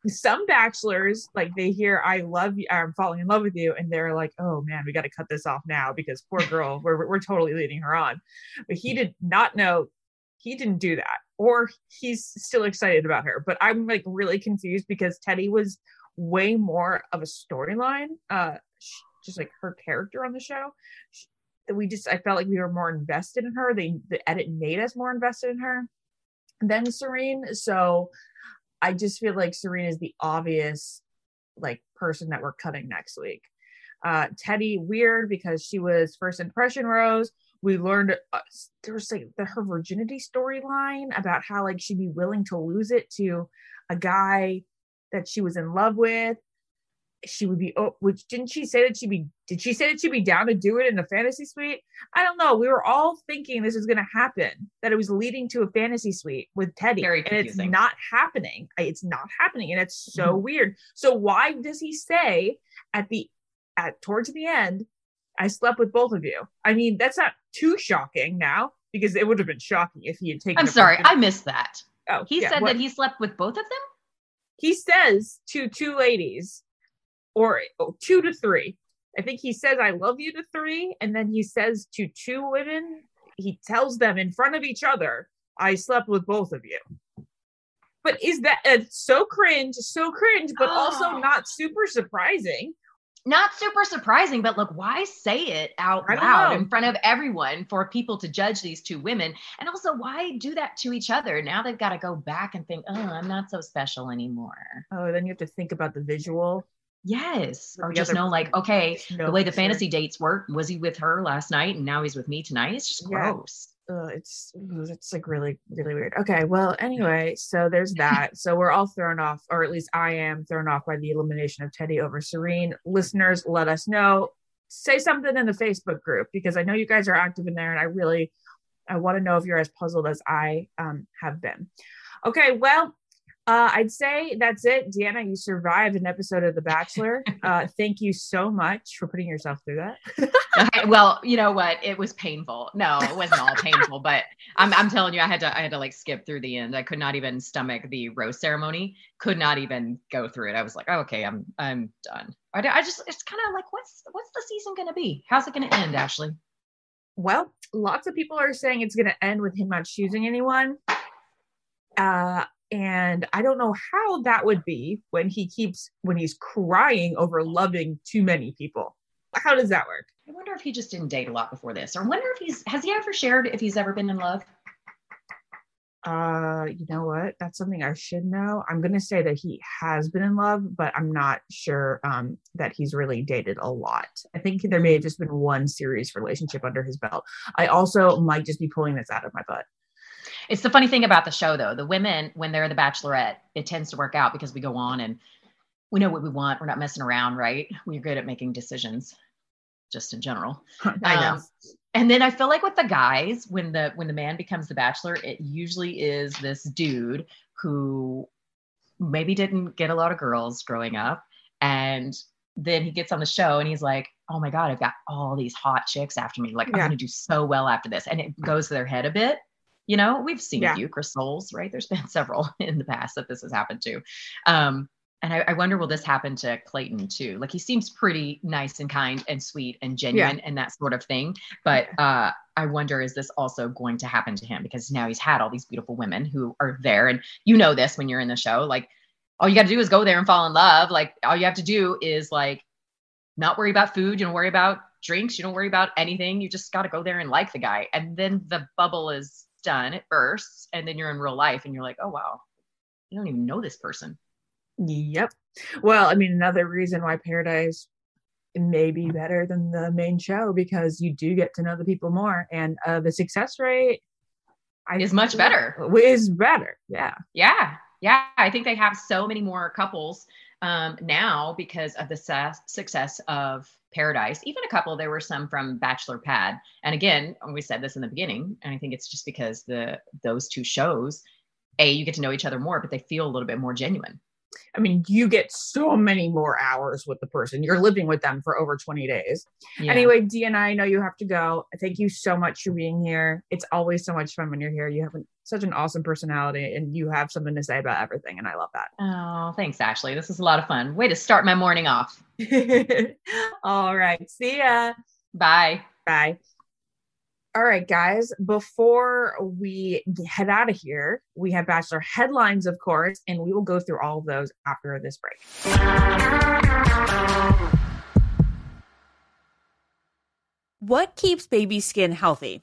some bachelors like they hear i love you i'm falling in love with you and they're like oh man we got to cut this off now because poor girl we're, we're totally leading her on but he did not know he didn't do that or he's still excited about her but i'm like really confused because Teddi was way more of a storyline uh just like her character on the show that we just i felt like we were more invested in her they the edit made us more invested in her than serene so I just feel like Serena is the obvious like person that we're cutting next week. Uh, Teddi weird because she was first impression rose. We learned uh, there was like the her virginity storyline about how like she'd be willing to lose it to a guy that she was in love with. She would be oh, which didn't she say that she'd be did she say that she'd be down to do it in the fantasy suite? I don't know. We were all thinking this was gonna happen, that it was leading to a fantasy suite with Teddi Very and it's not happening. It's not happening. And it's so Mhm. weird. So why does he say at the at towards the end, I slept with both of you? I mean, that's not too shocking now because it would have been shocking if he had taken. I'm sorry, I missed that. Oh, He yeah, said what- that he slept with both of them. he says to two ladies or oh, two to three i think he says i love you to three and then he says to two women he tells them in front of each other i slept with both of you but is that it's so cringe so cringe but also oh. not super surprising Not super surprising, but look, why say it out loud know. in front of everyone for people to judge these two women? And also, why do that to each other? Now they've got to go back and think, oh, I'm not so special anymore. oh then you have to think about the visual Yes. Or just know, like, okay, No, the way the for sure. fantasy dates work, was he with her last night and now he's with me tonight? It's just Yeah. gross. It's it's like really really weird. Okay well anyway so there's that. So we're all thrown off or at least i am thrown off by the elimination of Teddi over serene. Listeners let us know. Say something in the facebook group because i know you guys are active in there and i really i want to know if you're as puzzled as i um, have been. Okay well uh, I'd say that's it. DeAnna, you survived an episode of The Bachelor. Uh, thank you so much for putting yourself through that. Okay, well, you know what? It was painful. No, it wasn't all painful, but I'm, I'm telling you, I had to, I had to like skip through the end. I could not even stomach the rose ceremony. Could not even go through it. I was like, oh, okay, I'm, I'm done. I, I just, it's kind of like, what's, what's the season going to be? How's it going to end, Ashley? Well, lots of people are saying it's going to end with him not choosing anyone. Uh, and I don't know how that would be when he keeps when he's crying over loving too many people. How does that work? I wonder if he just didn't date a lot before this, or wonder if he's, has he ever shared if he's ever been in love? Uh, you know what? That's something I should know. I'm gonna say that he has been in love, but I'm not sure um that he's really dated a lot. I think there may have just been one serious relationship under his belt. I also might just be pulling this out of my butt. It's the funny thing about the show, though. The women, when they're the bachelorette, it tends to work out because we go on and we know what we want. We're not messing around, right? We're good at making decisions, just in general. I know. Um, and then I feel like with the guys, when the when the man becomes the bachelor, it usually is this dude who maybe didn't get a lot of girls growing up, and then he gets on the show and he's like, "Oh my god, I've got all these hot chicks after me. Like I'm gonna do so well after this," and it goes to their head a bit. You know, we've seen Yeah. a few Soules, right? There's been several in the past that this has happened to. Um, and I, I wonder will this happen to Clayton too? Like he seems pretty nice and kind and sweet and genuine and that sort of thing. But uh, I wonder is this also going to happen to him because now he's had all these beautiful women who are there, and you know this when you're in the show. Like all you got to do is go there and fall in love. Like all you have to do is like not worry about food. You don't worry about drinks. You don't worry about anything. You just got to go there and like the guy, and then the bubble is done. It bursts, and then you're in real life, and you're like, oh wow, you don't even know this person. Yep. Well, I mean, another reason why Paradise may be better than the main show because you do get to know the people more, and uh, the success rate I Is much better. Is better. Yeah. Yeah. Yeah. I think they have so many more couples um, now because of the su- success of Paradise. Even a couple, there were some from Bachelor Pad. And again, we said this in the beginning, and I think it's just because the those two shows, A, you get to know each other more, but they feel a little bit more genuine. I mean, you get so many more hours with the person. You're living with them for over 20 days. Yeah. Anyway, DeAnna I know you have to go. Thank you so much for being here. It's always so much fun when you're here. You have an, such an awesome personality and you have something to say about everything. And I love that. Oh, thanks, Ashley. This is a lot of fun. Way to start my morning off. All right. See ya. Bye. Bye. All right, guys, before we head out of here, we have Bachelor headlines, of course, and we will go through all of those after this break. What keeps baby skin healthy?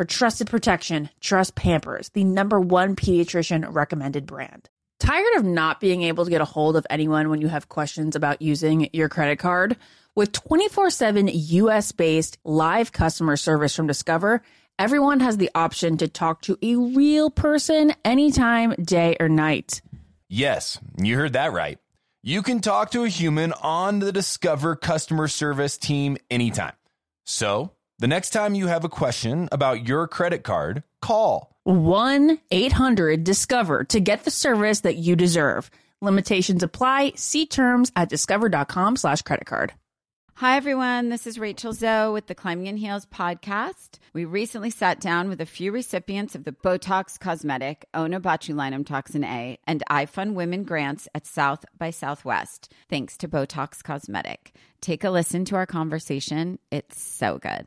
For trusted protection, trust Pampers, the number one pediatrician recommended brand. Tired of not being able to get a hold of anyone when you have questions about using your credit card? With 24 7 US based live customer service from Discover, everyone has the option to talk to a real person anytime, day or night. Yes, you heard that right. You can talk to a human on the Discover customer service team anytime. So, the next time you have a question about your credit card, call 1 800 Discover to get the service that you deserve. Limitations apply. See terms at discover.com slash credit card. Hi, everyone. This is Rachel Zoe with the Climbing in Heels podcast. We recently sat down with a few recipients of the Botox Cosmetic, Onabotulinum Toxin A, and iFund Women grants at South by Southwest, thanks to Botox Cosmetic. Take a listen to our conversation. It's so good.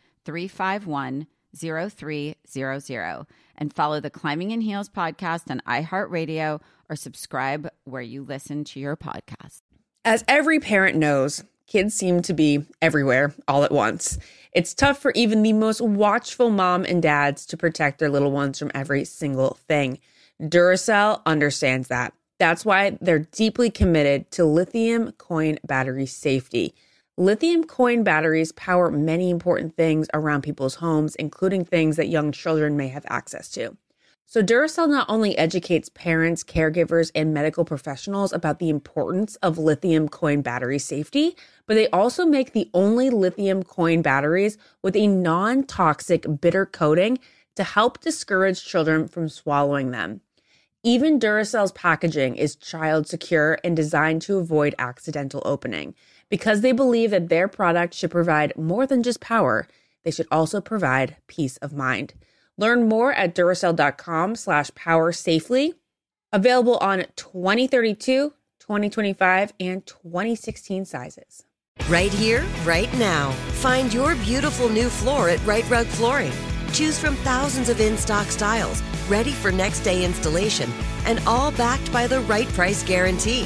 351 0300 and follow the Climbing in Heels podcast on iHeartRadio or subscribe where you listen to your podcast. As every parent knows, kids seem to be everywhere all at once. It's tough for even the most watchful mom and dads to protect their little ones from every single thing. Duracell understands that. That's why they're deeply committed to lithium coin battery safety. Lithium coin batteries power many important things around people's homes, including things that young children may have access to. So, Duracell not only educates parents, caregivers, and medical professionals about the importance of lithium coin battery safety, but they also make the only lithium coin batteries with a non toxic bitter coating to help discourage children from swallowing them. Even Duracell's packaging is child secure and designed to avoid accidental opening. Because they believe that their product should provide more than just power, they should also provide peace of mind. Learn more at Duracell.com slash power safely. Available on 2032, 2025, and 2016 sizes. Right here, right now. Find your beautiful new floor at Rite Rug Flooring. Choose from thousands of in stock styles, ready for next day installation, and all backed by the right price guarantee.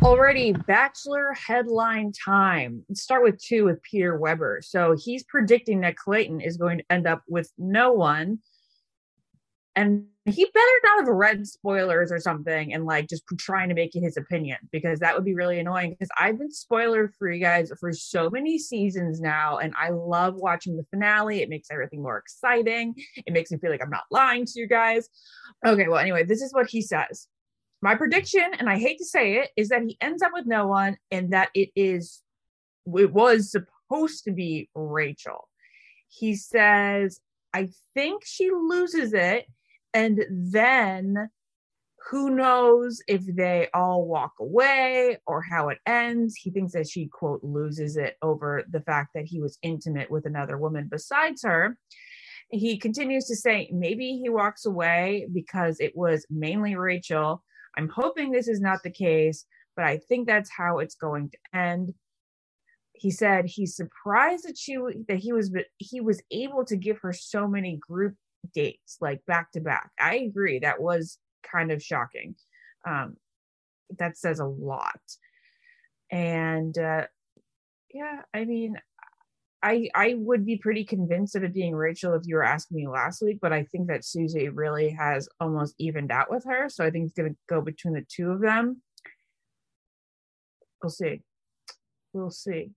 Already, Bachelor headline time. Let's start with two with Peter Weber. So he's predicting that Clayton is going to end up with no one. And he better not have read spoilers or something and like just trying to make it his opinion because that would be really annoying. Because I've been spoiler you guys for so many seasons now, and I love watching the finale. It makes everything more exciting. It makes me feel like I'm not lying to you guys. Okay, well, anyway, this is what he says my prediction, and I hate to say it, is that he ends up with no one and that it is, it was supposed to be Rachel. He says, I think she loses it. And then who knows if they all walk away or how it ends. He thinks that she, quote, loses it over the fact that he was intimate with another woman besides her. He continues to say maybe he walks away because it was mainly Rachel. I'm hoping this is not the case, but I think that's how it's going to end. He said he's surprised that she that he was he was able to give her so many group dates like back to back. I agree that was kind of shocking. Um, that says a lot. And uh, yeah, I mean, I I would be pretty convinced of it being Rachel if you were asking me last week, but I think that Susie really has almost evened out with her. So I think it's gonna go between the two of them. We'll see. We'll see.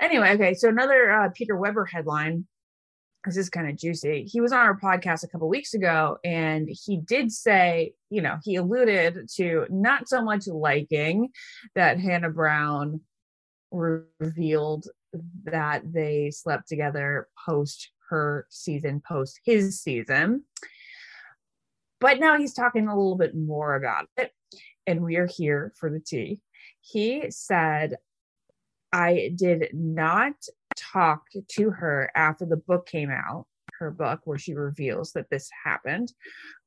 Anyway, okay, so another uh, Peter Weber headline. This is kind of juicy. He was on our podcast a couple weeks ago, and he did say, you know, he alluded to not so much liking that Hannah Brown revealed that they slept together post her season, post his season. But now he's talking a little bit more about it, and we are here for the tea. He said, I did not talk to her after the book came out, her book, where she reveals that this happened.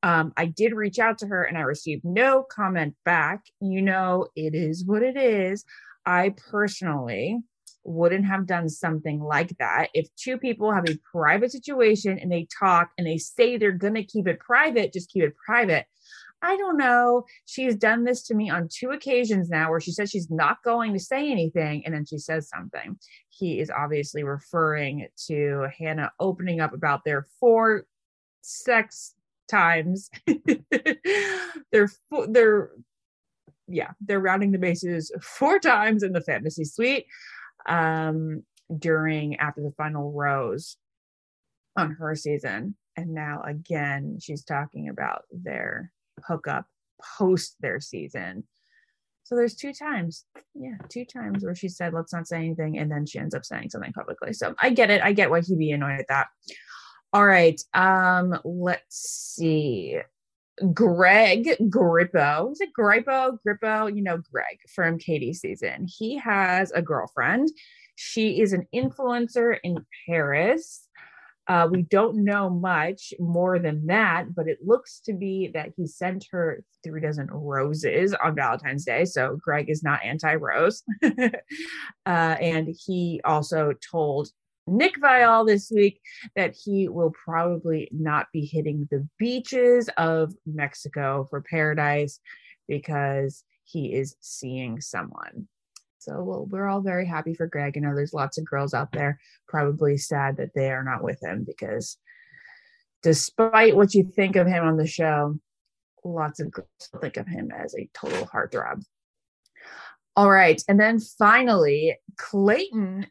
Um, I did reach out to her and I received no comment back. You know, it is what it is. I personally wouldn't have done something like that. If two people have a private situation and they talk and they say they're going to keep it private, just keep it private. I don't know. She's done this to me on two occasions now where she says she's not going to say anything and then she says something. He is obviously referring to Hannah opening up about their four sex times. they're they're yeah, they're rounding the bases four times in the fantasy suite um during after the final rose on her season and now again she's talking about their hookup post their season. So there's two times, yeah, two times where she said, let's not say anything. And then she ends up saying something publicly. So I get it. I get why he'd be annoyed at that. All right. Um, let's see. Greg Grippo. Is it Grippo? Grippo, you know, Greg from Katie season. He has a girlfriend. She is an influencer in Paris. Uh, we don't know much more than that, but it looks to be that he sent her three dozen roses on Valentine's Day. So Greg is not anti rose. uh, and he also told Nick Viall this week that he will probably not be hitting the beaches of Mexico for paradise because he is seeing someone. So well, we're all very happy for Greg. I know there's lots of girls out there probably sad that they are not with him because despite what you think of him on the show, lots of girls think of him as a total heartthrob. All right. And then finally, Clayton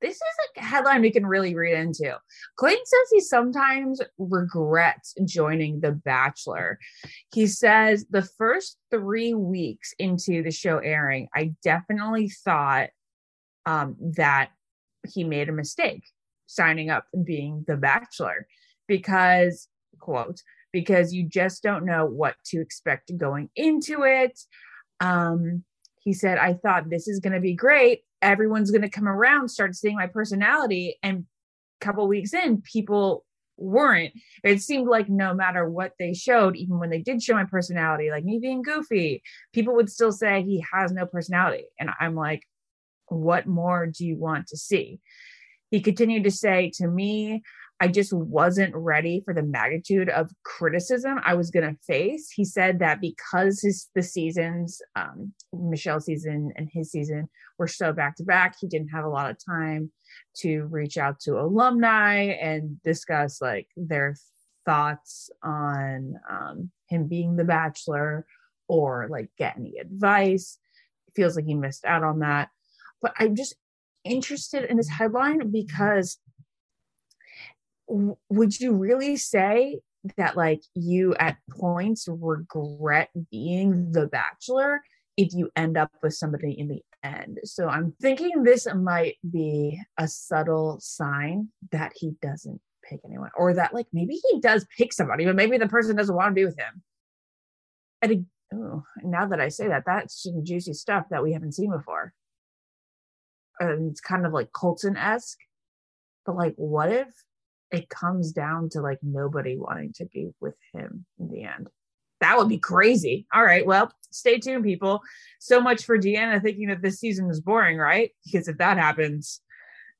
this is a headline we can really read into. Clayton says he sometimes regrets joining The Bachelor. He says the first three weeks into the show airing, I definitely thought um, that he made a mistake signing up and being The Bachelor because, quote, because you just don't know what to expect going into it. Um, he said, I thought this is going to be great everyone's going to come around start seeing my personality and a couple weeks in people weren't. It seemed like no matter what they showed even when they did show my personality like me being goofy people would still say he has no personality. And i'm like what more do you want to see? He continued to say to me I just wasn't ready for the magnitude of criticism I was going to face. He said that because his the seasons, um, Michelle's season and his season were so back to back, he didn't have a lot of time to reach out to alumni and discuss like their thoughts on um, him being the bachelor or like get any advice. Feels like he missed out on that. But I'm just interested in this headline because would you really say that like you at points regret being the bachelor if you end up with somebody in the end so i'm thinking this might be a subtle sign that he doesn't pick anyone, or that like maybe he does pick somebody, but maybe the person doesn't want to be with him. And oh, now that I say that, that's some juicy stuff that we haven't seen before. And it's kind of like Colton esque, but like, what if it comes down to like nobody wanting to be with him in the end? That would be crazy. All right. Well, stay tuned, people. So much for DeAnna thinking that this season is boring, right? Because if that happens,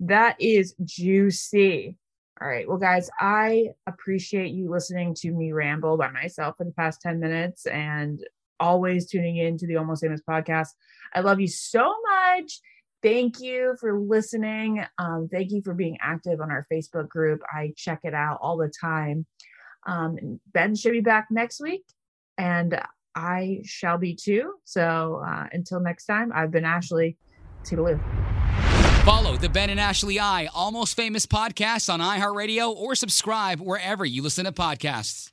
that is juicy. All right. Well, guys, I appreciate you listening to me ramble by myself for the past 10 minutes and always tuning in to the Almost Famous podcast. I love you so much. Thank you for listening. Um, thank you for being active on our Facebook group. I check it out all the time. Um, ben should be back next week, and I shall be too. So uh, until next time, I've been Ashley. Toodaloo. Follow the Ben and Ashley I Almost Famous podcast on iHeartRadio or subscribe wherever you listen to podcasts.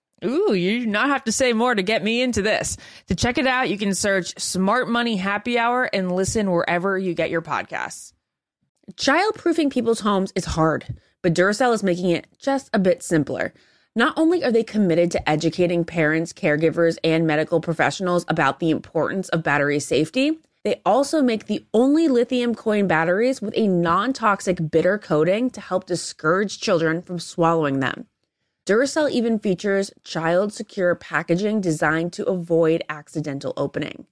Ooh, you do not have to say more to get me into this. To check it out, you can search Smart Money Happy Hour and listen wherever you get your podcasts. Childproofing people's homes is hard, but Duracell is making it just a bit simpler. Not only are they committed to educating parents, caregivers, and medical professionals about the importance of battery safety, they also make the only lithium coin batteries with a non toxic bitter coating to help discourage children from swallowing them. Duracell even features child secure packaging designed to avoid accidental opening.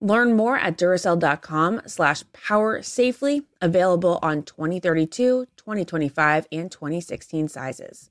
Learn more at Duracell.com slash power safely, available on 2032, 2025, and 2016 sizes.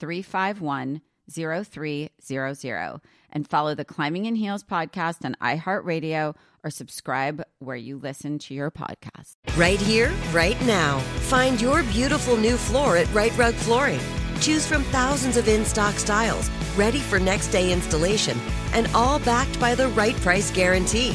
351 0300 and follow the Climbing in Heels podcast on iHeartRadio or subscribe where you listen to your podcast. Right here, right now. Find your beautiful new floor at Rite Rug Flooring. Choose from thousands of in stock styles, ready for next day installation, and all backed by the right price guarantee.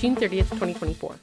June 30th, 2024.